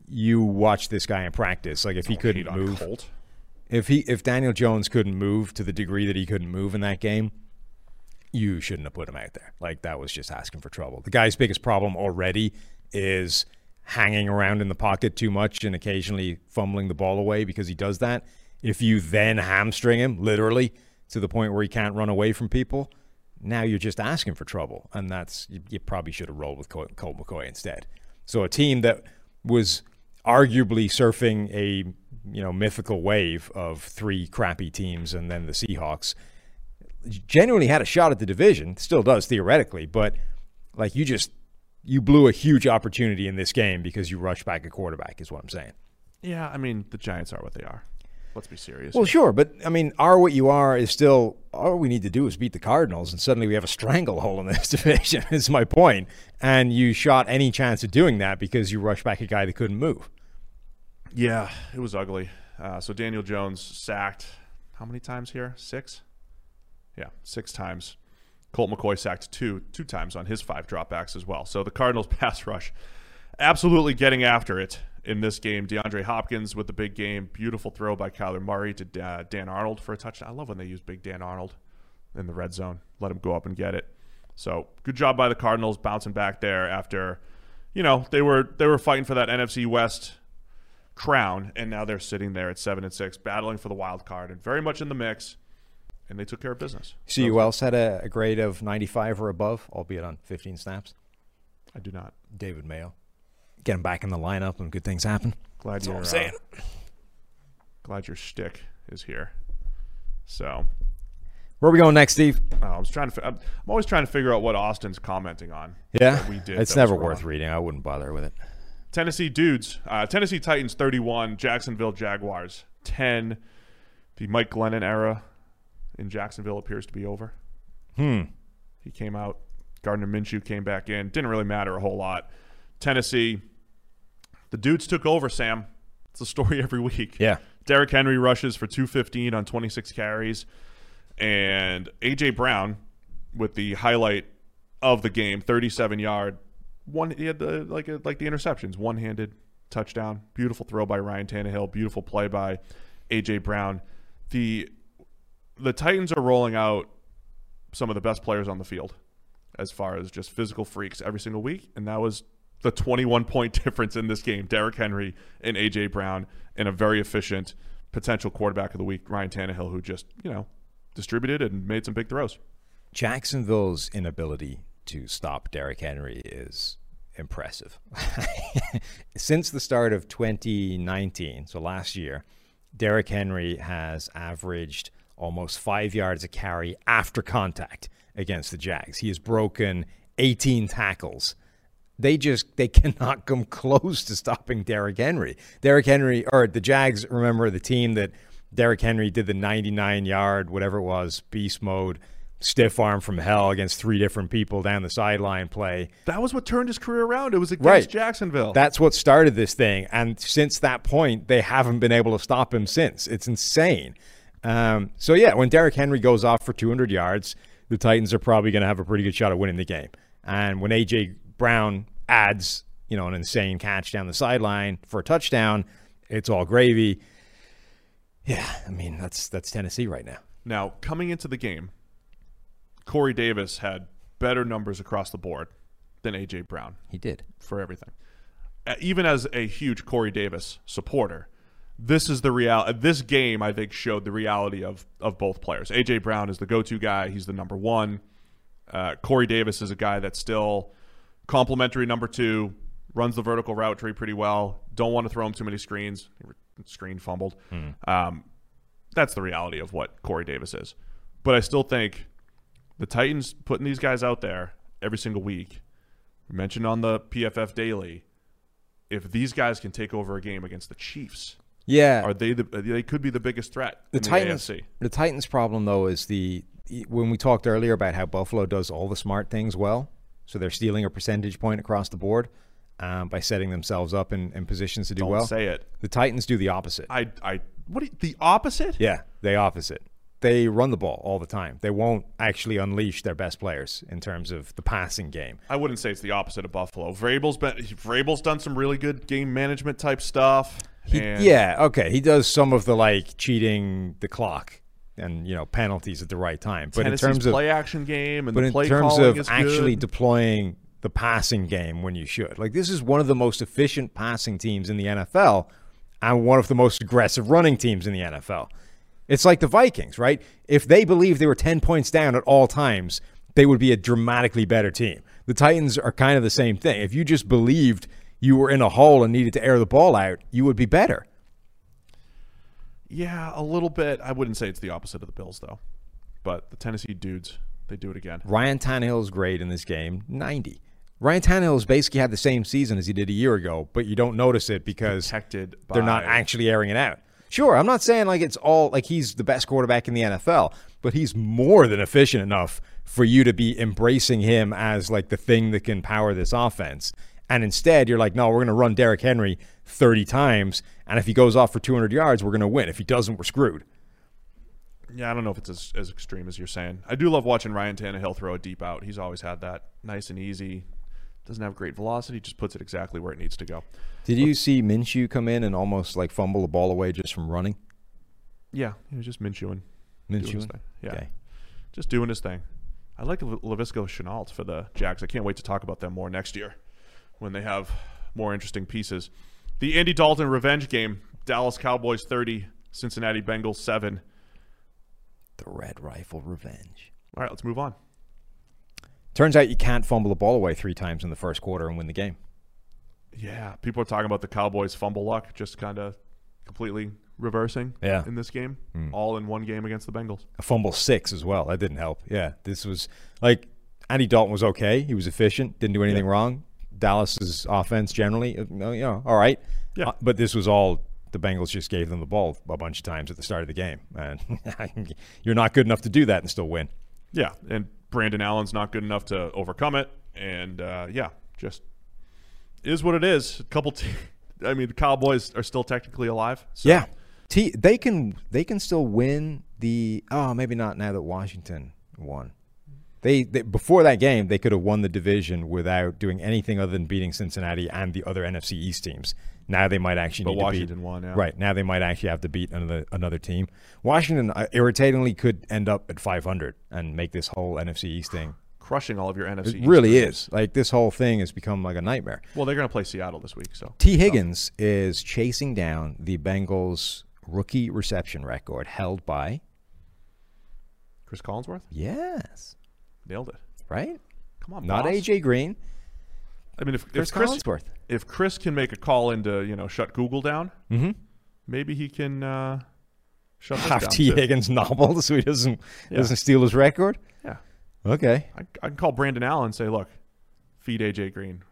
you watch this guy in practice. Like, if he Oh, couldn't move, Colt. if he if Daniel Jones couldn't move to the degree that he couldn't move in that game, you shouldn't have put him out there. Like that was just asking for trouble. The guy's biggest problem already is hanging around in the pocket too much and occasionally fumbling the ball away because he does that. If you then hamstring him literally to the point where he can't run away from people, now you're just asking for trouble, and that's you, you probably should have rolled with Colt, Colt McCoy instead. So a team that was arguably surfing a you know mythical wave of three crappy teams and then the Seahawks genuinely had a shot at the division, still does theoretically, but like you just you blew a huge opportunity in this game because you rushed back a quarterback is what I'm saying. Yeah, I mean, the Giants are what they are. Let's be serious. Well, sure, but I mean, are what you are is still all we need to do is beat the Cardinals, and suddenly we have a stranglehold in this division. is my point. And you shot any chance of doing that because you rushed back a guy that couldn't move. Yeah, it was ugly. Uh, so Daniel Jones sacked how many times here? Six. Yeah, six times. Colt McCoy sacked two two times on his five dropbacks as well. So the Cardinals pass rush absolutely getting after it in this game. DeAndre Hopkins with the big game. Beautiful throw by Kyler Murray to Dan Arnold for a touchdown. I love when they use big Dan Arnold in the red zone. Let him go up and get it. So good job by the Cardinals bouncing back there after, you know, they were they were fighting for that NFC West crown, and now they're sitting there at seven and six, battling for the wild card, and very much in the mix. And they took care of business. See, you else had a, a grade of 95 or above, albeit on 15 snaps. I do not. David Mayo. Get him back in the lineup and good things happen. Glad That's you're I'm saying. uh, glad your shtick is here. So Where are we going next, Steve? uh, I was trying to. I'm, I'm always trying to figure out what Austin's commenting on. Yeah, we did. it's never worth reading. I wouldn't bother with it. Tennessee dudes. Uh, Tennessee Titans 31, Jacksonville Jaguars 10. The Mike Glennon era in Jacksonville appears to be over. Hmm. He came out. Gardner Minshew came back in. Didn't really matter a whole lot. Tennessee, the dudes took over, Sam. It's a story every week. Yeah. Derrick Henry rushes for 215 on 26 carries. And A.J. Brown with the highlight of the game, 37 yard. One he had the like like the interceptions, one handed touchdown, beautiful throw by Ryan Tannehill, beautiful play by A.J. Brown. The the Titans are rolling out some of the best players on the field as far as just physical freaks every single week, and that was the 21 point difference in this game. Derrick Henry and AJ Brown, and a very efficient potential quarterback of the week, Ryan Tannehill, who just you know distributed and made some big throws. Jacksonville's inability to stop Derrick Henry is impressive. Since the start of 2019, so last year, Derrick Henry has averaged almost five yards a carry after contact against the Jags. He has broken 18 tackles. They just they cannot come close to stopping Derrick Henry. Derrick Henry or the Jags, remember the team that Derrick Henry did the 99 yard, whatever it was, beast mode, stiff arm from hell against three different people down the sideline play. That was what turned his career around. It was against Right. Jacksonville. That's what started this thing. And since that point, they haven't been able to stop him since. It's insane. Um, so, yeah, when Derrick Henry goes off for 200 yards, the Titans are probably going to have a pretty good shot at winning the game. And when A.J. Brown adds, you know, an insane catch down the sideline for a touchdown, it's all gravy. Yeah, I mean, that's that's Tennessee right now. Now, coming into the game, Corey Davis had better numbers across the board than AJ Brown. He did. for everything. Uh, even as a huge Corey Davis supporter, this is the real. This game, I think, showed the reality of of both players. AJ Brown is the go-to guy; he's the number one. Uh, Corey Davis is a guy that's still complimentary number two, runs the vertical route tree pretty well. Don't want to throw him too many screens. Screen fumbled. Um, that's the reality of what Corey Davis is. But I still think the Titans putting these guys out there every single week, mentioned on the PFF Daily, if these guys can take over a game against the Chiefs, Yeah. are they the they could be the biggest threat the Titans. the. The Titans' problem though is the when we talked earlier about how Buffalo does all the smart things well, so they're stealing a percentage point across the board um, by setting themselves up in, in positions to do Don't well. say it. The Titans do the opposite. I I what you- the opposite? yeah, they opposite. They run the ball all the time. They won't actually unleash their best players in terms of the passing game. I wouldn't say it's the opposite of Buffalo. Vrabel's been Vrabel's done some really good game management type stuff. He, yeah, okay. He does some of the like cheating the clock and you know penalties at the right time. But Tennessee's in terms of play action game and but the in terms of actually good. deploying the passing game when you should, like this is one of the most efficient passing teams in the NFL, and one of the most aggressive running teams in the NFL. It's like the Vikings, right? If they believed they were ten points down at all times, they would be a dramatically better team. The Titans are kind of the same thing. If you just believed you were in a hole and needed to air the ball out, you would be better. yeah, a little bit. I wouldn't say it's the opposite of the Bills though. But the Tennessee dudes, they do it again. Ryan Tannehill's grade in this game, 90. Ryan Tannehill's basically had the same season as he did a year ago, but you don't notice it because Protected they're not actually airing it out. Sure, I'm not saying like it's all like he's the best quarterback in the NFL, but he's more than efficient enough for you to be embracing him as like the thing that can power this offense. And instead, you're like, no, we're going to run Derrick Henry 30 times, and if he goes off for 200 yards, we're going to win. If he doesn't, we're screwed. Yeah, I don't know if it's as, as extreme as you're saying. I do love watching Ryan Tannehill throw a deep out. He's always had that nice and easy. Doesn't have great velocity, just puts it exactly where it needs to go. Did you see Minshew come in and almost like fumble the ball away just from running? Yeah, he was just Minshewing. doing his Minshew? thing. Yeah, Okay. just doing his thing. I like Lav- Laviska Shenault for the Jags. I can't wait to talk about them more next year when they have more interesting pieces. The Andy Dalton revenge game: Dallas Cowboys thirty, Cincinnati Bengals seven. The Red Rifle Revenge. All right, let's move on. Turns out you can't fumble the ball away three times in the first quarter and win the game. Yeah, people are talking about the Cowboys' fumble luck just kind of completely reversing Yeah. in this game, Mm. all in one game against the Bengals. A fumble six as well. That didn't help. Yeah, this was like Andy Dalton was okay. He was efficient. Didn't do anything wrong. Dallas's offense generally, uh, you know, all right. Yeah. Uh, but this was all the Bengals just gave them the ball a bunch of times at the start of the game, and you're not good enough to do that and still win. Yeah, and Brandon Allen's not good enough to overcome it, and uh, yeah, just is what it is. A couple, te- I mean, the Cowboys are still technically alive. So Yeah, T- they can they can still win the. Oh, maybe not now that Washington won. They, they before that game they could have won the division without doing anything other than beating Cincinnati and the other NFC East teams. Now they might actually But need to Washington beat won, yeah. right now they might actually have to beat another another team. Washington uh, irritatingly could end up at 500 and make this whole NFC East thing. crushing all of your NFC. It East really is like this whole thing has become like a nightmare. Well, they're going to play Seattle this week, so Tee Higgins is chasing down the Bengals rookie reception record held by Cris Collinsworth yes, nailed it. right? Come on, Not boss. AJ Green. I mean, if Cris if Cris if Cris can make a call into you know shut Google down, Mm-hmm. maybe he can uh, shut down Tee too. Higgins nobbled so he doesn't Yeah. doesn't steal his record. Yeah, Okay. I, I can call Brandon Allen and say, look, feed AJ Green.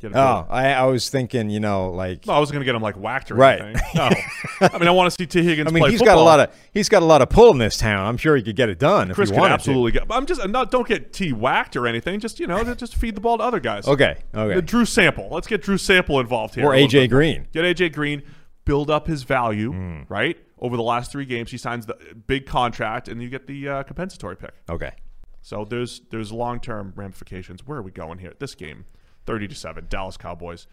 Get Oh, I, I was thinking, you know, like No, I wasn't going to get him like whacked or Right. anything. No, I mean I want to see Tee Higgins. I mean, he's football. got a lot of he's got a lot of pull in this town. I'm sure he could get it done Cris if he could absolutely get. I'm just not. Don't get Tee whacked or anything. Just you know, just feed the ball to other guys. Okay. Okay. The Drew Sample. Let's get Drew Sample involved here. Or AJ bit. Green. Get AJ Green. Build up his value. Hmm. Right over the last three games, he signs the big contract, and you get the uh, compensatory pick. Okay. So there's there's long term ramifications. Where are we going here? At this game, thirty to seven, Dallas Cowboys,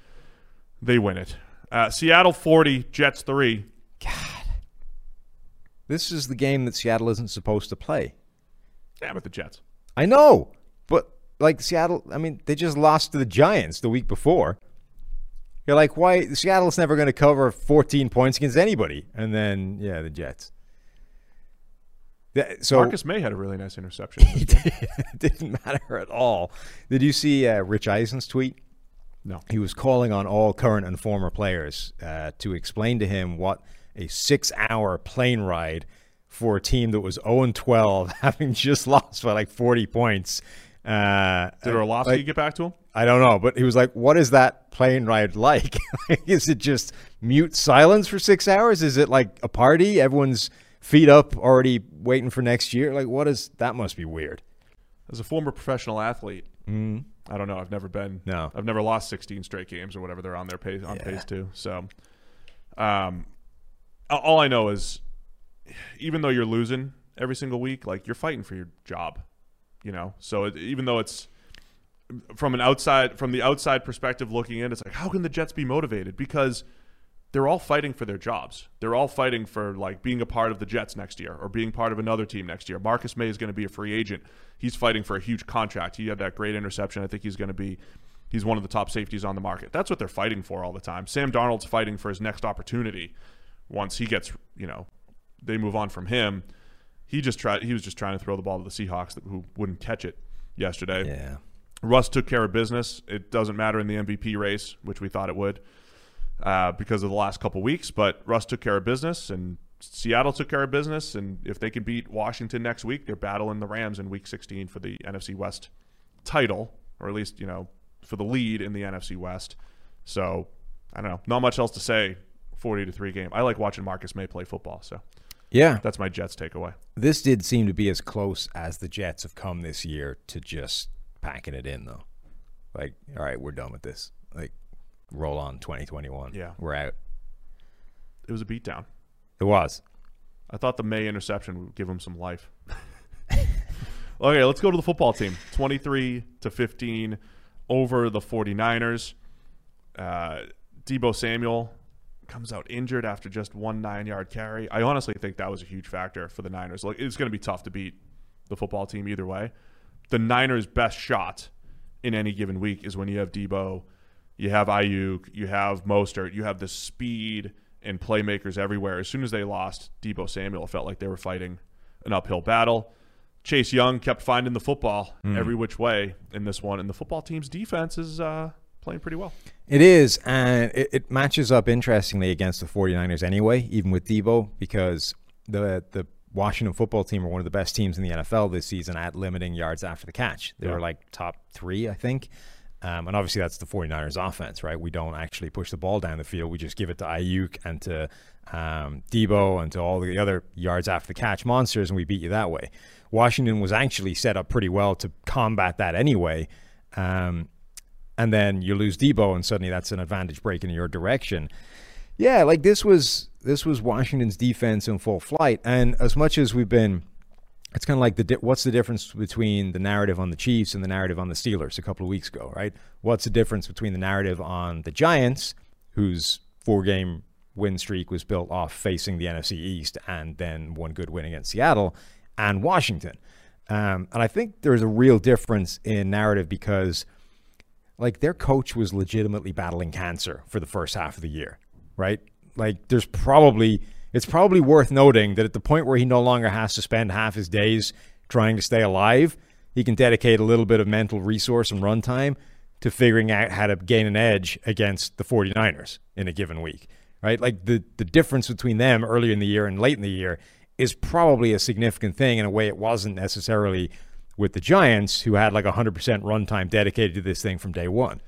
they win it. Uh, Seattle forty, Jets three. God. This is the game that Seattle isn't supposed to play. Yeah, with the Jets. I know, but like Seattle, I mean, they just lost to the Giants the week before. You're like, why? Seattle's never going to cover 14 points against anybody, and then yeah, the Jets. That- so Marcus Maye had a really nice interception. in this game. it didn't matter at all. Did you see uh, Rich Eisen's tweet? No. He was calling on all current and former players uh, to explain to him what a six-hour plane ride for a team that was 0 12, having just lost by like 40 points. Uh, Did Orlovsky like- get back to him? I don't know, but he was like, "What is that plane ride like? is it just mute silence for six hours? Is it like a party? Everyone's feet up, already waiting for next year? Like, what is that? Must be weird." As a former professional athlete, I don't know. I've never been. No. I've never lost 16 straight games or whatever they're on their pace on pace to. So, um, all I know is, even though you're losing every single week, like you're fighting for your job, you know. So it, even though it's from an outside from the outside perspective looking in, it's like how can the Jets be motivated because they're all fighting for their jobs. They're all fighting for like being a part of the Jets next year or being part of another team next year. Marcus Maye is going to be a free agent. He's fighting for a huge contract. He had that great interception. I think he's going to be he's one of the top safeties on the market. That's what they're fighting for all the time. Sam Darnold's fighting for his next opportunity once he gets, you know, they move on from him. He just tried he was just trying to throw the ball to the Seahawks who wouldn't catch it yesterday. Yeah. Russ took care of business. It doesn't matter in the MVP race, which we thought it would uh, because of the last couple weeks. But Russ took care of business, and Seattle took care of business. And if they can beat Washington next week, they're battling the Rams in Week 16 for the NFC West title, or at least you know for the lead in the NFC West. So I don't know. Not much else to say 40 to 3 game. I like watching Marcus Maye play football, so Yeah. that's my Jets takeaway. This did seem to be as close as the Jets have come this year to just packing it in, though. Like, all right, we're done with this. Like, roll on 2021. Yeah. We're out. It was a beatdown. It was. I thought the Maye interception would give him some life. okay, let's go to the football team. 23 to 15 over the 49ers. Uh, Deebo Samuel comes out injured after just one nine yard carry. I honestly think that was a huge factor for the Niners. Like it's going to be tough to beat the football team either way. The Niners' best shot in any given week is when you have Deebo, you have Aiyuk, you have Mostert, you have the speed and playmakers everywhere. As soon as they lost Deebo Samuel, it felt like they were fighting an uphill battle. Chase Young kept finding the football every which way in this one, and the football team's defense is uh, playing pretty well. It is, and it, it matches up interestingly against the 49ers anyway, even with Deebo, because the the Washington football team are one of the best teams in the NFL this season at limiting yards after the catch. They Yeah. were like top three, I think. Um, and obviously, that's the 49ers offense, right? We don't actually push the ball down the field. We just give it to Aiyuk and to um, Deebo and to all the other yards after the catch monsters, and we beat you that way. Washington was actually set up pretty well to combat that anyway. Um, and then you lose Deebo, and suddenly that's an advantage break in your direction. Yeah, like this was this was Washington's defense in full flight, and as much as we've been, it's kind of like the what's the difference between the narrative on the Chiefs and the narrative on the Steelers a couple of weeks ago, right? What's the difference between the narrative on the Giants, whose four game win streak was built off facing the NFC East and then one good win against Seattle, and Washington? Um, and I think there's a real difference in narrative because like their coach was legitimately battling cancer for the first half of the year, right? Like there's probably it's probably worth noting that at the point where he no longer has to spend half his days trying to stay alive, he can dedicate a little bit of mental resource and runtime to figuring out how to gain an edge against the 49ers in a given week, right? Like the the difference between them earlier in the year and late in the year is probably a significant thing in a way it wasn't necessarily with the Giants, who had like 100% runtime dedicated to this thing from day one.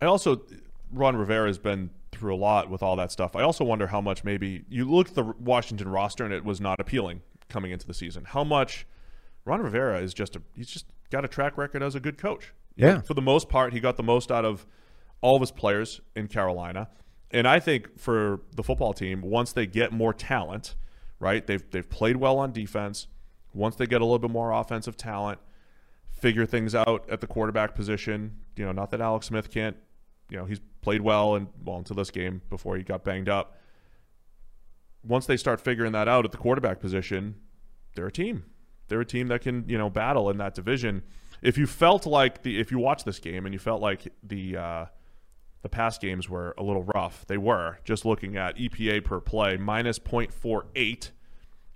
I also, Ron Rivera has been through a lot with all that stuff. I also wonder how much maybe you look at the Washington roster and it was not appealing coming into the season. How much Ron Rivera is just a he's just got a track record as a good coach. Yeah. for the most part, he got the most out of all of his players in Carolina. And I think for the football team, once they get more talent, right? They've they've played well on defense. Once they get a little bit more offensive talent, figure things out at the quarterback position. You know, not that Alex Smith can't. You know, he's played well and well until this game before he got banged up. Once they start figuring that out at the quarterback position, they're a team. They're a team that can you know battle in that division. If you felt like the if you watched this game and you felt like the uh, the past games were a little rough, they were. Just looking at EPA per play, minus 0.48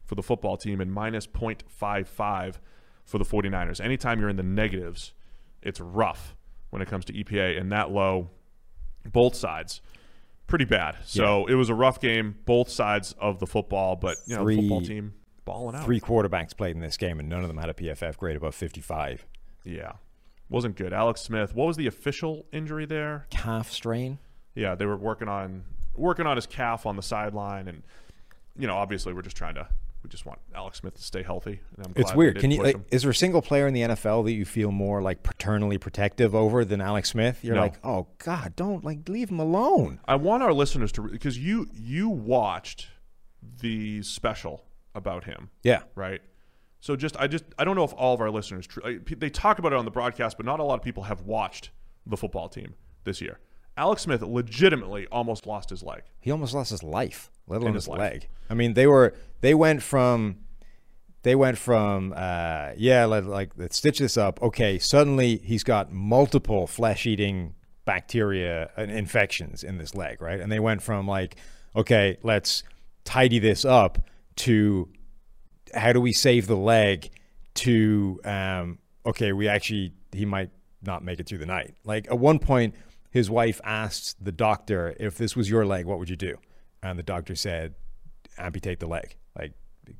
for the football team and minus 0.55 for the 49ers. Anytime you're in the negatives, it's rough when it comes to EPA and that low, both sides. Pretty bad. So it was a rough game, both sides of the football, but you know, Three- football team balling out. Three quarterbacks played in this game, and none of them had a PFF grade above 55. Yeah. Wasn't good. Alex Smith, what was the official injury there? Calf strain. Yeah, they were working on working on his calf on the sideline and you know, obviously we're just trying to we just want Alex Smith to stay healthy. And I'm It's weird. Can you? Like, is there a single player in the NFL that you feel more like paternally protective over than Alex Smith? You're No. like, oh God, don't like leave him alone. I want our listeners to because you you watched the special about him, Yeah. right? So just I just I don't know if all of our listeners they talk about it on the broadcast, but not a lot of people have watched the football team this year. Alex Smith legitimately almost lost his leg. He almost lost his life, let alone his his, leg. I mean, they were they went from they went from uh, yeah, let, like let's stitch this up. Okay, suddenly he's got multiple flesh-eating bacteria and infections in this leg, right? And they went from like, okay, let's tidy this up to how do we save the leg to um, okay, we actually he might not make it through the night. Like at one point, his wife asked the doctor if this was your leg, what would you do? And the doctor said, amputate the leg, like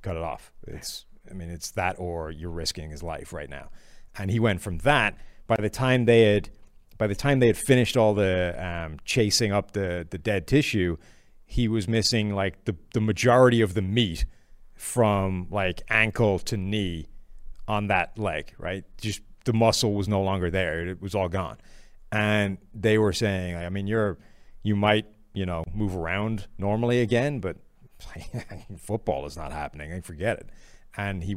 cut it off. It's I mean it's that or you're risking his life right now. And he went from that. By the time they had by the time they had finished all the um, chasing up the the dead tissue, he was missing like the the majority of the meat from like ankle to knee on that leg, right? Just the muscle was no longer there; it was all gone. And they were saying, I mean, you're you might you know move around normally again, but football is not happening. I forget it. And he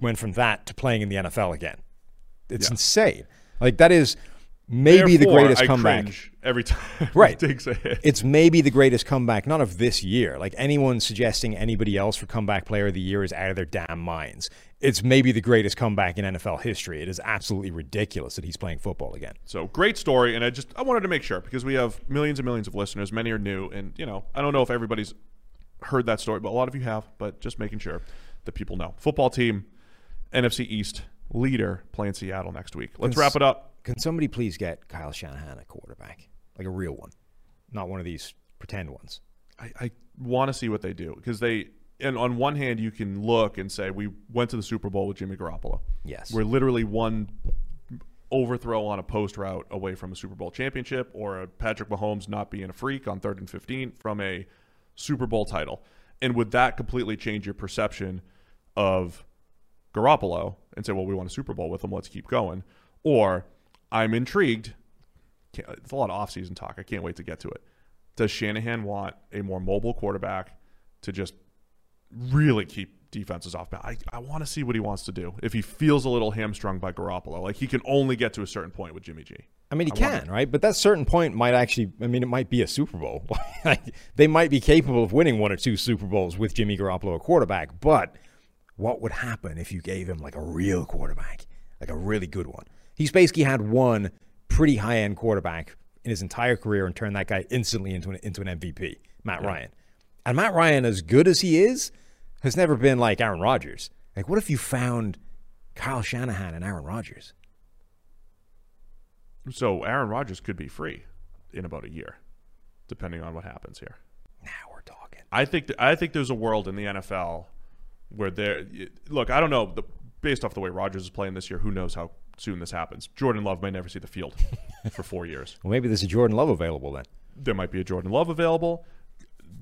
went from that to playing in the NFL again. It's Yeah. insane. Like that is maybe the greatest I comeback. every time Right. he takes a hit. It's maybe the greatest comeback, not of this year. Like anyone suggesting anybody else for comeback player of the year is out of their damn minds. It's maybe the greatest comeback in NFL history. It is absolutely ridiculous that he's playing football again. So great story, and I just I wanted to make sure because we have millions and millions of listeners. Many are new, and you know I don't know if everybody's heard that story, but a lot of you have. But just making sure that people know. Football team, NFC East leader playing Seattle next week. Let's Can wrap it up. Can somebody please get Kyle Shanahan a quarterback, like a real one, not one of these pretend ones? I, I want to see what they do because they. And on one hand, you can look and say we went to the Super Bowl with Jimmy Garoppolo. Yes. we're literally one overthrow on a post route away from a Super Bowl championship or a Patrick Mahomes not being a freak on third and 15 from a Super Bowl title. And would that completely change your perception of Garoppolo and say, well, we won a Super Bowl with him, let's keep going? Or I'm intrigued. It's a lot of offseason talk. I can't wait to get to it. Does Shanahan want a more mobile quarterback to just really keep defenses off balance. I, I want to see what he wants to do. If he feels a little hamstrung by Garoppolo, like he can only get to a certain point with Jimmy G. I mean, he I can, wonder. right? But that certain point might actually, I mean, it might be a Super Bowl. They might be capable of winning one or two Super Bowls with Jimmy Garoppolo a quarterback. But what would happen if you gave him like a real quarterback, like a really good one? He's basically had one pretty high end quarterback in his entire career and turned that guy instantly into an, into an MVP, Matt Ryan. And Matt Ryan, as good as he is, has never been like Aaron Rodgers. Like, what if you found Kyle Shanahan and Aaron Rodgers? So Aaron Rodgers could be free in about a year, depending on what happens here. Now we're talking. I think th- I think there's a world in the NFL where there. Look, I don't know. The, based off the way Rodgers is playing this year, who knows how soon this happens? Jordan Love may never see the field for four years. Well, maybe there's a Jordan Love available then. There might be a Jordan Love available.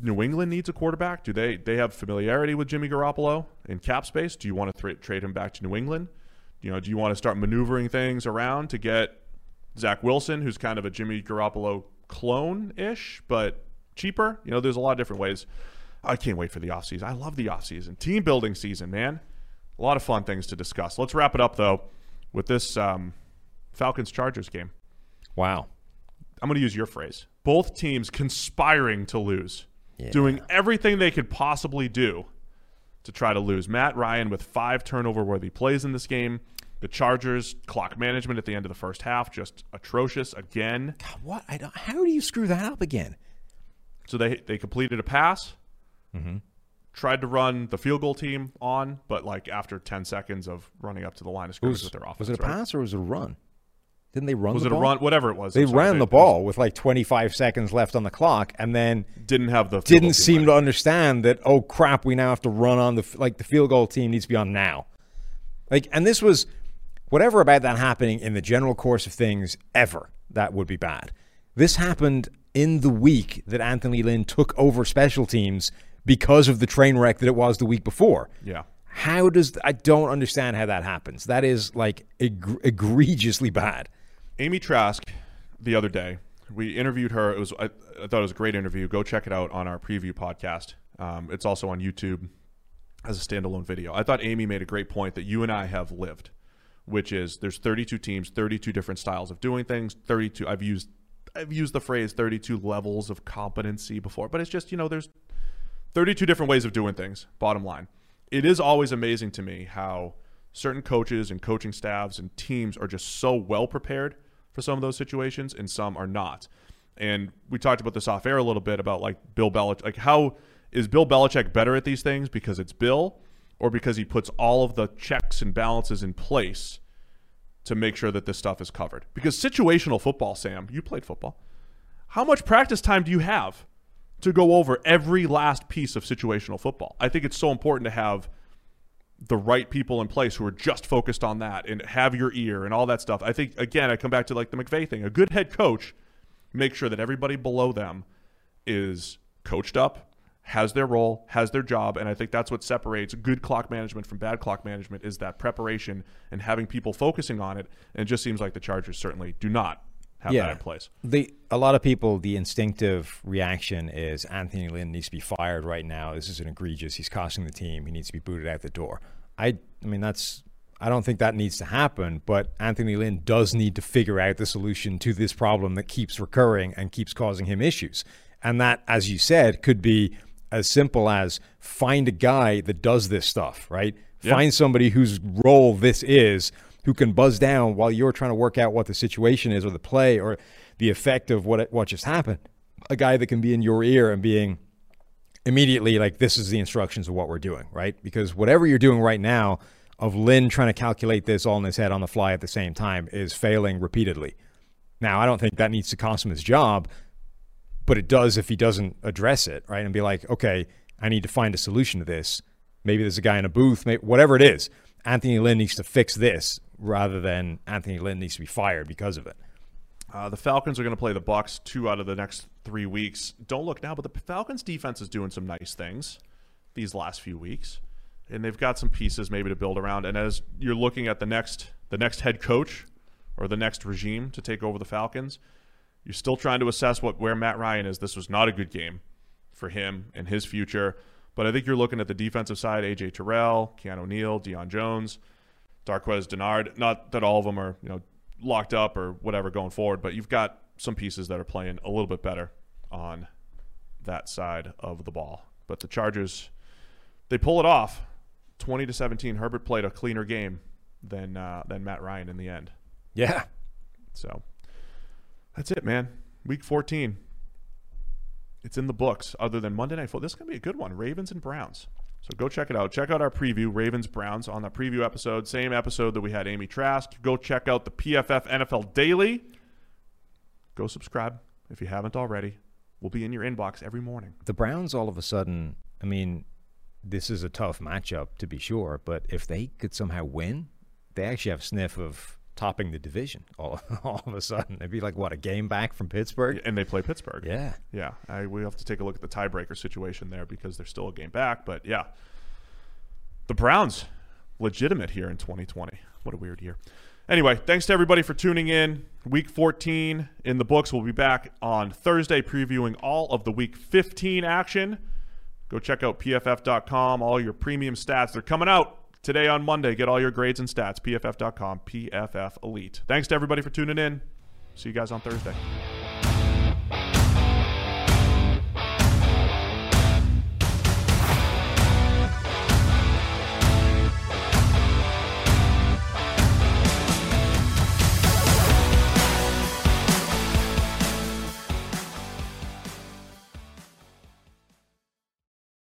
New England needs a quarterback. Do they? They have familiarity with Jimmy Garoppolo in cap space. Do you want to tra- trade him back to New England? You know, do you want to start maneuvering things around to get Zach Wilson, who's kind of a Jimmy Garoppolo clone ish, but cheaper? You know, there's a lot of different ways. I can't wait for the offseason. I love the offseason. Team building season, man. A lot of fun things to discuss. Let's wrap it up, though, with this um, Falcons Chargers game. Wow. I'm going to use your phrase. Both teams conspiring to lose, doing everything they could possibly do to try to lose. Matt Ryan with five turnover worthy plays in this game. The Chargers clock management at the end of the first half just atrocious again. God, what? I don't, how do you screw that up again? So they they completed a pass, mm-hmm. tried to run the field goal team on, but like after 10 seconds of running up to the line of scrimmage Was, with their offense. was it a right? pass or was it a run? Didn't they run Was the it a run? Whatever it was. They sorry, ran the they- ball with like 25 seconds left on the clock and then Didn't have the didn't seem to understand that, oh crap, we now have to run on the, like the field goal team needs to be on now. Like, and this was whatever about that happening in the general course of things ever, that would be bad. This happened in the week that Anthony Lynn took over special teams because of the train wreck that it was the week before. Yeah. How does I don't understand how that happens. That is like egregiously bad. Amy Trask, the other day, we interviewed her. It was I, I thought it was a great interview. Go check it out on our preview podcast. Um, it's also on YouTube as a standalone video. I thought Amy made a great point that you and I have lived, which is there's 32 teams, 32 different styles of doing things. 32. I've used I've used the phrase 32 levels of competency before, but it's just you know there's 32 different ways of doing things. Bottom line, it is always amazing to me how certain coaches and coaching staffs and teams are just so well prepared for some of those situations, and some are not. And we talked about this off air a little bit about like Bill Belichick. Like, how is Bill Belichick better at these things because it's Bill, or because he puts all of the checks and balances in place to make sure that this stuff is covered? Because situational football, Sam, you played football. How much practice time do you have to go over every last piece of situational football? I think it's so important to have the right people in place who are just focused on that and have your ear and all that stuff. I think again, I come back to like the McVay thing. A good head coach makes sure that everybody below them is coached up, has their role, has their job, and I think that's what separates good clock management from bad clock management is that preparation and having people focusing on it. And it just seems like the Chargers certainly do not have that in place. The a lot of people, the instinctive reaction is Anthony Lynn needs to be fired right now. This is an egregious. He's costing the team. He needs to be booted out the door. I, I mean, that's. I don't think that needs to happen, but Anthony Lynn does need to figure out the solution to this problem that keeps recurring and keeps causing him issues. And that, as you said, could be as simple as find a guy that does this stuff, right? Yeah. Find somebody whose role this is who can buzz down while you're trying to work out what the situation is or the play or the effect of what what just happened. A guy that can be in your ear and being immediately like this is the instructions of what we're doing, right? Because whatever you're doing right now of Lynn trying to calculate this all in his head on the fly at the same time is failing repeatedly. Now, I don't think that needs to cost him his job, but it does if he doesn't address it, right? And be like, okay, I need to find a solution to this. Maybe there's a guy in a booth, maybe, whatever it is. Anthony Lynn needs to fix this rather than Anthony Lynn needs to be fired because of it. Uh, the Falcons are going to play the Bucs two out of the next three weeks. Don't look now, but the Falcons defense is doing some nice things these last few weeks, and they've got some pieces maybe to build around. And as you're looking at the next the next head coach or the next regime to take over the Falcons, you're still trying to assess what where Matt Ryan is. This was not a good game for him and his future. But I think you're looking at the defensive side: AJ Terrell, Keanu O'Neal, Deion Jones, Darqueze Dennard. Not that all of them are you know locked up or whatever going forward, but you've got some pieces that are playing a little bit better on that side of the ball. But the Chargers, they pull it off, twenty to seventeen. Herbert played a cleaner game than uh, than Matt Ryan in the end. Yeah. So that's it, man. Week fourteen. It's in the books. Other than Monday Night Football, this is gonna be a good one. Ravens and Browns. So go check it out. Check out our preview, Ravens Browns, on that preview episode. Same episode that we had Amy Trask. Go check out the PFF NFL Daily. Go subscribe if you haven't already. We'll be in your inbox every morning. The Browns, all of a sudden, I mean, this is a tough matchup to be sure, but if they could somehow win, they actually have a sniff of topping the division all, all of a sudden. It'd be like, what, a game back from Pittsburgh? And they play Pittsburgh. Yeah. Yeah. I, we have to take a look at the tiebreaker situation there because they're still a game back. But yeah, the Browns, legitimate here in 2020. What a weird year. Anyway, thanks to everybody for tuning in. Week 14 in the books. We'll be back on Thursday previewing all of the week 15 action. Go check out pff.com. All your premium stats, they're coming out today on Monday. Get all your grades and stats. pff.com, PFF Elite. Thanks to everybody for tuning in. See you guys on Thursday.